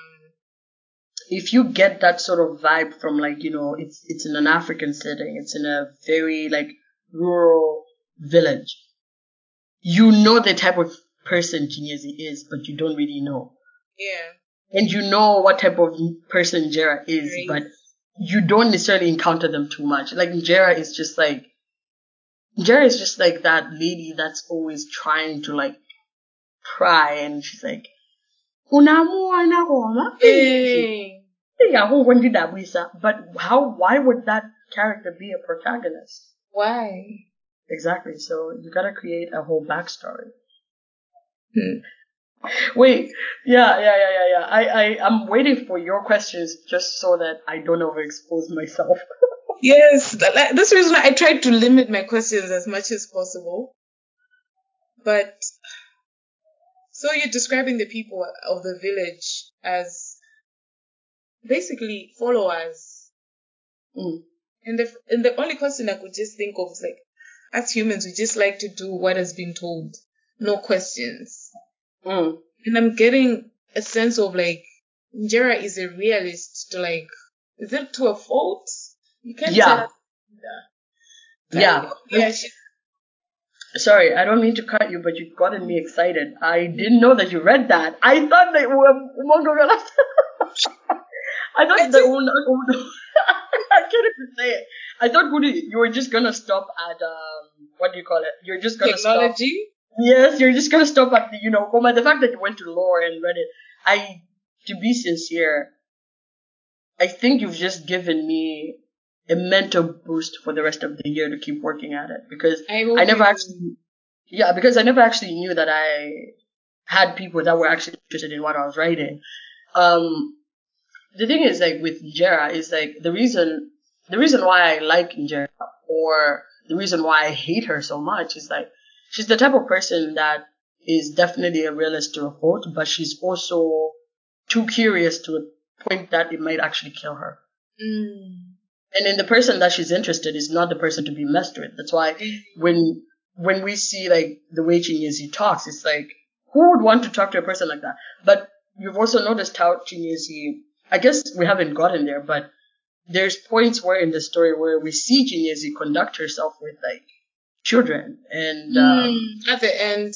if you get that sort of vibe from like you know it's it's in an African setting, it's in a very like rural village, you know the type of person Chinyezi is, but you don't really know, Yeah. and you know what type of person Jera is, Right. but you don't necessarily encounter them too much. Like Jera is just like Jera is just like that lady that's always trying to like pry, and she's like. Unaamua na goma? Hey. Yeah, who when that Lisa? But how why would that character be a protagonist? Why? Exactly. So you gotta create a whole backstory. Hmm. Wait, yeah, yeah, yeah, yeah, yeah. I, I, I'm waiting for your questions just so that I don't overexpose myself. Yes, that, that's the reason why I tried to limit my questions as much as possible. But so you're describing the people of the village as basically followers, Mm. and the and the only question I could just think of is like, as humans, we just like to do what has been told, no questions. Mm. And I'm getting a sense of like, Njera is a realist to like, is it to a fault? You can't Yeah. tell. Yeah. Yeah, she, Sorry, I don't mean to cut you, but you've gotten me excited. I didn't know that you read that. I thought that um, Umongo I thought I that I can't even say it. I thought Gudi, you were just gonna stop at um what do you call it? You're just gonna stop technology. Yes, you're just gonna stop at the you know Goma. The fact that you went to lore and read it, I to be sincere, I think you've just given me a mental boost for the rest of the year to keep working at it because I, I never actually, yeah, because I never actually knew that I had people that were actually interested in what I was writing. Um, the thing is, like with Jera, is like the reason, the reason why I like Jera or the reason why I hate her so much is like she's the type of person that is definitely a realist to a fault, but she's also too curious to a point that it might actually kill her. Mm. And then the person that she's interested is not the person to be messed with. That's why when when we see like the way Chinyezi talks, it's like who would want to talk to a person like that? But you've also noticed how Chinyezi I guess we haven't gotten there, but there's points where in the story where we see Chinyezi conduct herself with like children and um, Mm. At the end,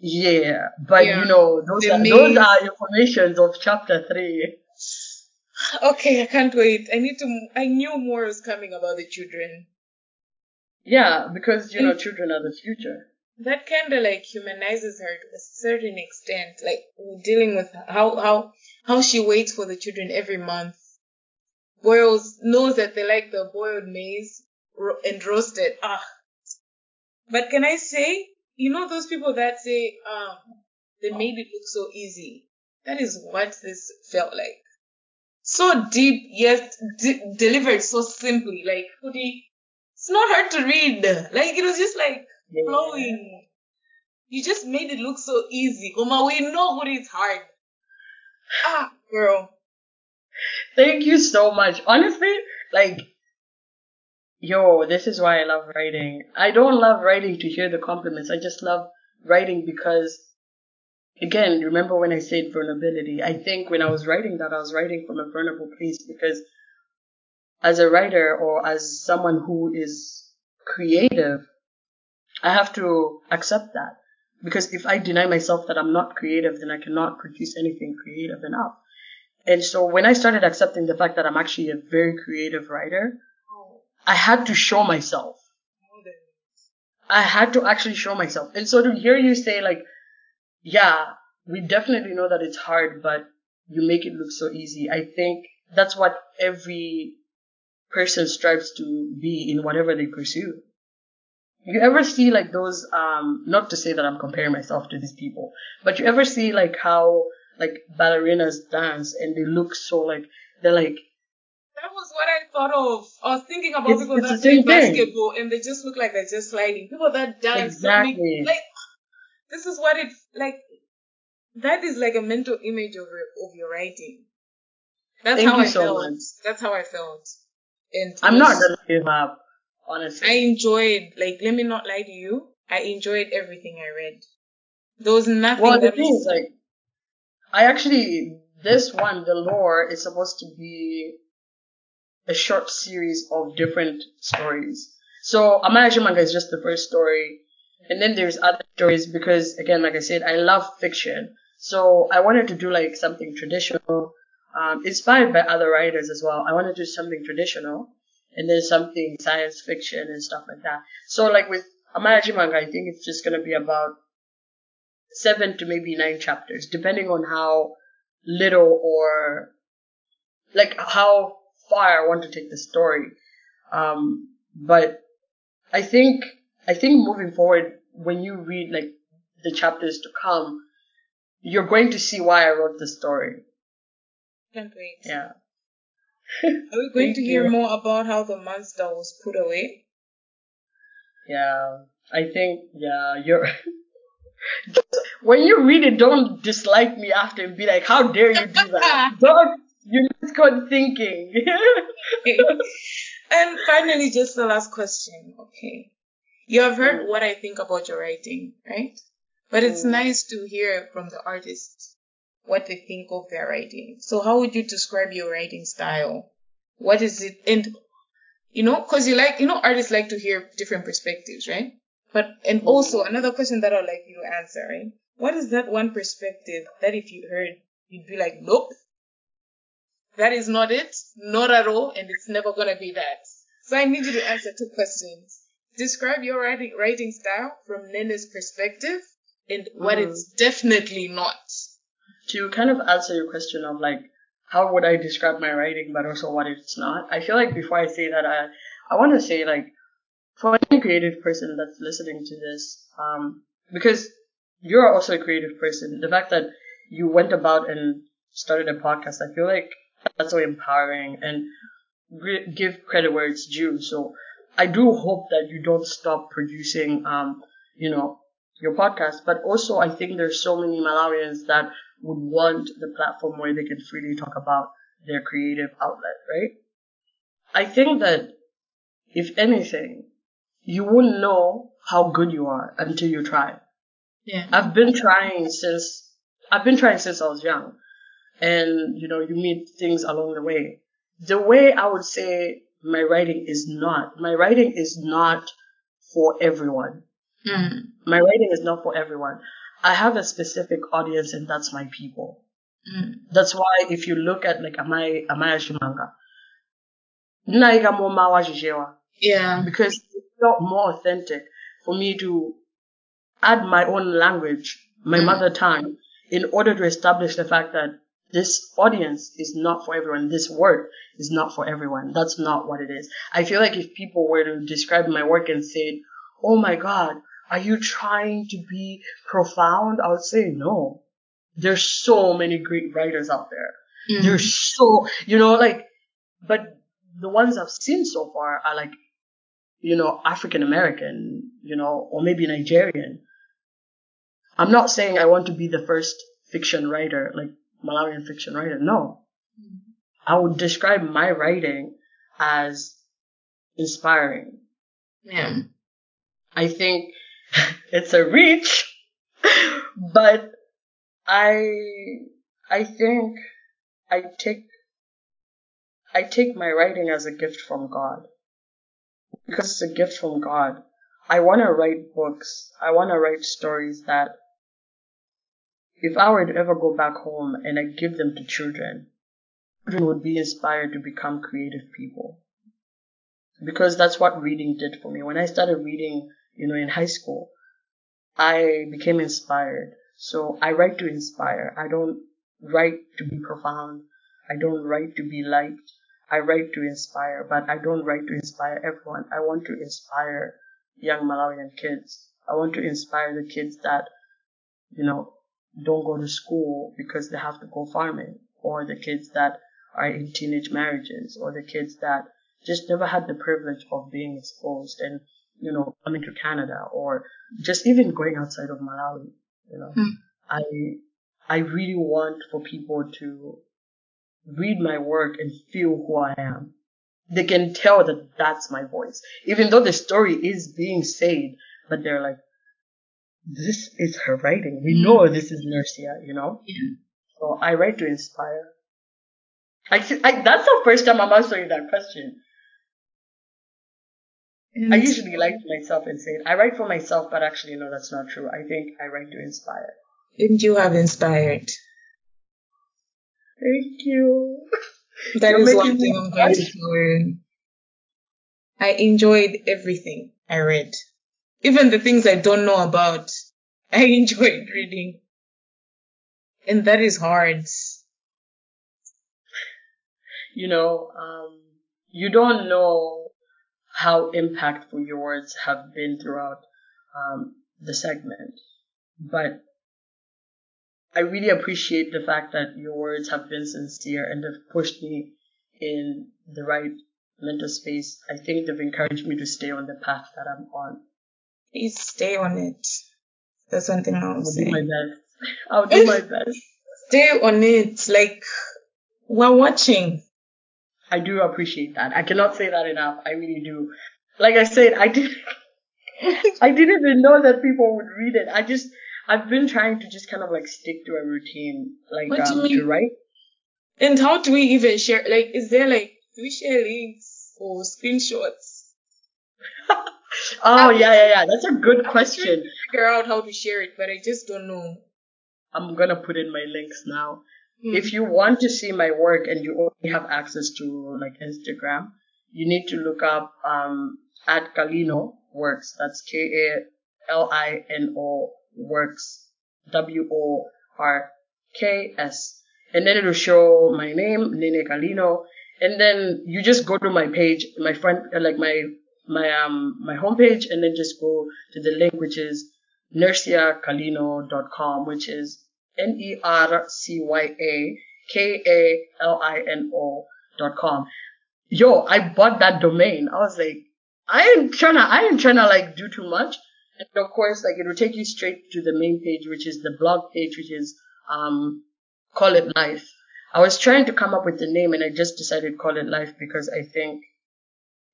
yeah, but Yeah. you know those are, main- those are informations of chapter three. okay, I can't wait. I need to. I knew more was coming about the children. Yeah, because you know, children are the future. that kind of like humanizes her to a certain extent like dealing with how how how she waits for the children every month boils knows that they like the boiled maize ro- and roasted ah but can i say you know those people that say um they made it look so easy that is what this felt like so deep yet de- delivered so simply like Hudi, it's not hard to read like it was just like flowing. You just made it look so easy. Oma, we know what is hard. Ah, girl. Thank you so much. Honestly, like, yo, this is why I love writing. I don't love writing to hear the compliments. I just love writing because, again, remember when I said vulnerability? I think when I was writing that, I was writing from a vulnerable place because as a writer or as someone who is creative, I have to accept that. Because if I deny myself that I'm not creative, then I cannot produce anything creative enough. And so when I started accepting the fact that I'm actually a very creative writer, I had to show myself. I had to actually show myself. And so to hear you say like, yeah, we definitely know that it's hard, but you make it look so easy. I think that's what every person strives to be in whatever they pursue. You ever see like those, um, not to say that I'm comparing myself to these people, but you ever see like how like ballerinas dance and they look so like, they're like, That was what I thought of. I was thinking about It's- people it's that play thing. basketball and they just look like they're just sliding. People that dance Exactly. make, like this is what it like that is like a mental image of your of your writing. That's Thank how I so felt. much. That's how I felt. And I'm not gonna give up, honestly. I enjoyed, like, let me not lie to you. I enjoyed everything I read. There was nothing Well, the that thing was is, like, I actually, this one, the lore, is supposed to be a short series of different stories. So, Amaya Manga is just the first story. And then there's other stories because, again, like I said, I love fiction. So, I wanted to do, like, something traditional, um, inspired by other writers as well. I want to do something traditional and then something science fiction and stuff like that. So, like, with Amaya Manga, I think it's just to be about seven to maybe nine chapters, depending on how little or like how far I want to take the story. Um, but I think I think moving forward, when you read like the chapters to come, you're going to see why I wrote the story. Can't wait. Yeah. Are we going to hear you. more about how the monster was put away? Yeah. I think yeah, you're when you read it, don't dislike me after and be like, How dare you do that? don't you're not good thinking. and finally, just the last question. Okay. You have heard what I think about your writing, right? But it's Mm. nice to hear from the artists what they think of their writing. So how would you describe your writing style? What is it? And, you know, cause you like, you know, artists like to hear different perspectives, right? But, and also another question that I'd like you to answer, right? What is that one perspective that if you heard, you'd be like, nope, that is not it, not at all, and it's never gonna be that. So I need you to answer two questions. Describe your writing writing style from Nene's perspective and what Mhm. it's definitely not. to kind of answer your question of like how would I describe my writing, but also what it's not. I feel like before I say that, I I want to say like for any creative person that's listening to this, um, because you're also a creative person. The fact that you went about and started a podcast, I feel like that's so empowering and re- give credit where it's due. So I do hope that you don't stop producing, um, you know, your podcast. But also, I think there's so many Malawians that would want the platform where they can freely talk about their creative outlet, right? I think that if anything, you wouldn't know how good you are until you try. Yeah. I've been trying since I've been trying since I was young, and you know you meet things along the way. The way I would say my writing is not my writing is not for everyone. Mm. My writing is not for everyone. I have a specific audience, and that's my people. Mm. That's why if you look at like Amaya Amaya Shimanga, Naiga Moma wa Jijewa. Yeah. because it felt more authentic for me to add my own language, my Mm. mother tongue, in order to establish the fact that this audience is not for everyone. This work is not for everyone. That's not what it is. I feel like if people were to describe my work and say, "Oh my God, are you trying to be profound?" I would say no. There's so many great writers out there. Mm. There's so, you know, like, but the ones I've seen so far are like, you know, African American, you know, or maybe Nigerian. I'm not saying I want to be the first fiction writer, like Malawian fiction writer. No. I would describe my writing as inspiring. Yeah. I think it's a reach, but I, I think I take, I take my writing as a gift from God. Because it's a gift from God. I want to write books. I want to write stories that if I were to ever go back home and I give them to children, children would be inspired to become creative people. Because that's what reading did for me. When I started reading, you know, in high school, I became inspired. So I write to inspire. I don't write to be profound. I don't write to be liked. I write to inspire, but I don't write to inspire everyone. I want to inspire young Malawian kids. I want to inspire the kids that, you know, don't go to school because they have to go farming, or the kids that are in teenage marriages, or the kids that just never had the privilege of being exposed and, you know, coming to Canada, or just even going outside of Malawi, you know. Hmm. I, I really want for people to read my work and feel who I am. They can tell that that's my voice. Even though the story is being said, but they're like, this is her writing. We mm. know this is Nercya, you know? Yeah. So I write to inspire. I, I, that's the first time I'm answering that question. I usually lie to myself and say, I write for myself, but actually, no, that's not true. I think I write to inspire. and you have inspired. Thank you. That You're is one thing I'm going to you. I enjoyed everything I read. Even the things I don't know about, I enjoyed reading. And that is hard. you know, um, you don't know how impactful your words have been throughout um, the segment, but I really appreciate the fact that your words have been sincere and have pushed me in the right mental space. I think they've encouraged me to stay on the path that I'm on. Please stay on it. That's one thing I I'll will do my best. I'll do my best. Stay on it. Like, we're watching. I do appreciate that. I cannot say that enough. I really do. Like I said, I did. I didn't even know that people would read it. I just, I've been trying to just kind of like stick to a routine, like What um, to write. And how do we even share? Like, is there like, do we share links or screenshots? Oh yeah, yeah, yeah. That's a good question. Figure out how to share it, but I just don't know. I'm gonna put in my links now. Hmm. If you want to see my work and you only have access to like Instagram, you need to look up um at Kalino Works. That's K A L I N O Works. W O R K S. And then it'll show my name, Nene Kalino. And then you just go to my page, my front, uh, like my, my, um, my homepage, and then just go to the link, which is nercyakalino.com, which is E N-E-R-C-Y-A-K-A-L-I-N-O dot com. Yo, I bought that domain. I was like, I ain't trying to, I ain't trying to like do too much. And of course, like it will take you straight to the main page, which is the blog page, which is, um, Call It Life. I was trying to come up with the name and I just decided Call It Life because I think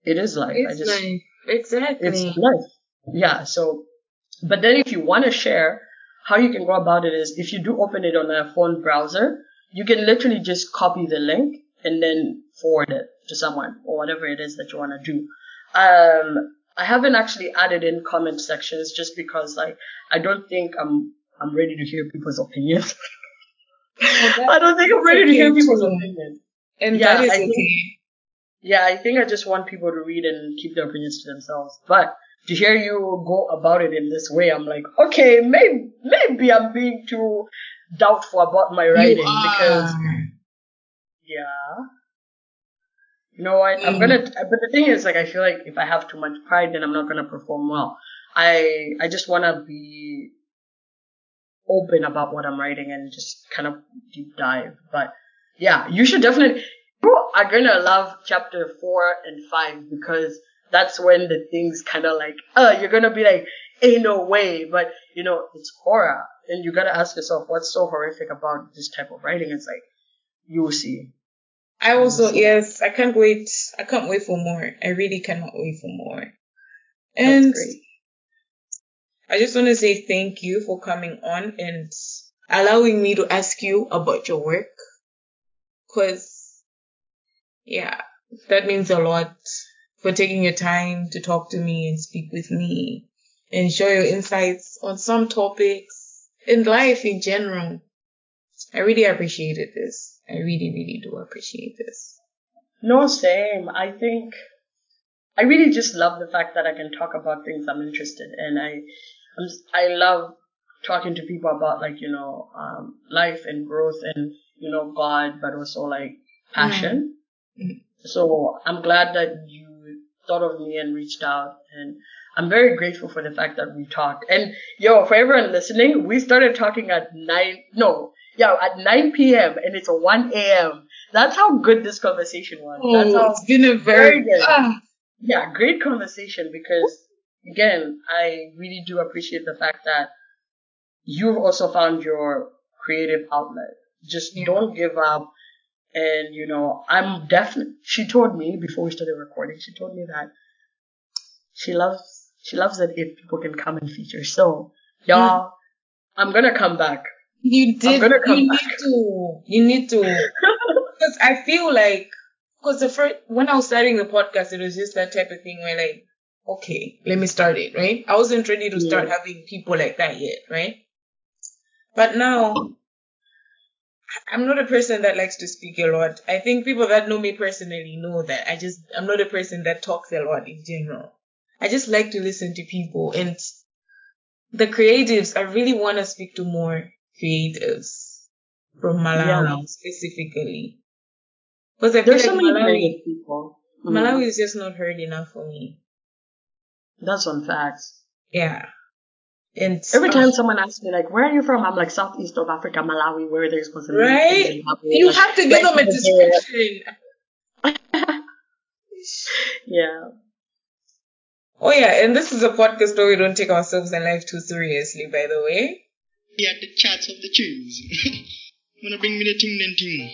it is life. I It's just, like, exactly. it's life. Yeah. So, but then if you want to share, how you can go about it is if you do open it on a phone browser, you can literally just copy the link and then forward it to someone or whatever it is that you want to do. Um, I haven't actually added in comment sections just because like I don't think I'm I'm ready to hear people's opinions. I don't think I'm ready to hear people's too. opinions. and Yeah, that is I think- okay. Yeah, I think I just want people to read and keep their opinions to themselves. But to hear you go about it in this way, I'm like, okay, maybe maybe I'm being too doubtful about my writing because yeah. You know what? I'm Mm. gonna. But the thing is, like, I feel like if I have too much pride, then I'm not gonna perform well. I I just wanna be open about what I'm writing and just kind of deep dive. But yeah, you should definitely. Are gonna love chapter four and five because that's when the things kind of like, oh, you're gonna be like, ain't no way. But you know, it's horror, and you gotta ask yourself, what's so horrific about this type of writing? It's like, you will see. I also yes, I can't wait. I can't wait for more. I really cannot wait for more. And. I just want to say thank you for coming on and allowing me to ask you about your work. Cause yeah, that means a lot for taking your time to talk to me and speak with me and share your insights on some topics in life in general. I really appreciated this. I really, really do appreciate this. No, same. I think I really just love the fact that I can talk about things I'm interested in. I I'm, I love talking to people about like you know um, life and growth and you know God, but also like passion. Mm. So I'm glad that you thought of me and reached out, and I'm very grateful for the fact that we talked. And yo, for everyone listening, we started talking at nine. No, yeah, at 9 p.m. and it's 1 a.m. That's how good this conversation was. That's Oh, how it's been a very, very good. ah, yeah, great conversation because again, I really do appreciate the fact that you've also found your creative outlet. Just Yeah. don't give up. And you know, I'm definitely. She told me before we started recording. She told me that she loves. She loves it if people can come and feature. So, y'all, I'm gonna come back. you did. gonna come you back. need to. You need to. Because I feel like, because the first when I was starting the podcast, it was just that type of thing where like, okay, let me start it, right? I wasn't ready to start Yeah. having people like that yet, right? But now, I'm not a person that likes to speak a lot. I think people that know me personally know that I just I'm not a person that talks a lot in general. I just like to listen to people and the creatives. I really want to speak to more creatives from Malawi Yeah. specifically. Because I There's like so many Malawi, people. Mhm. Malawi is just not heard enough for me. That's one fact. Yeah. And Every time someone asks me like, "Where are you from?" I'm like, "Southeast of Africa, Malawi, where there's Mozambique, and Right? Zimbabwe." you Like, have to give right them a description. Yeah. Oh yeah, and this is a podcast where we don't take ourselves and life too seriously, by the way. They are the chats of the tunes. Wanna bring me the ting then ting.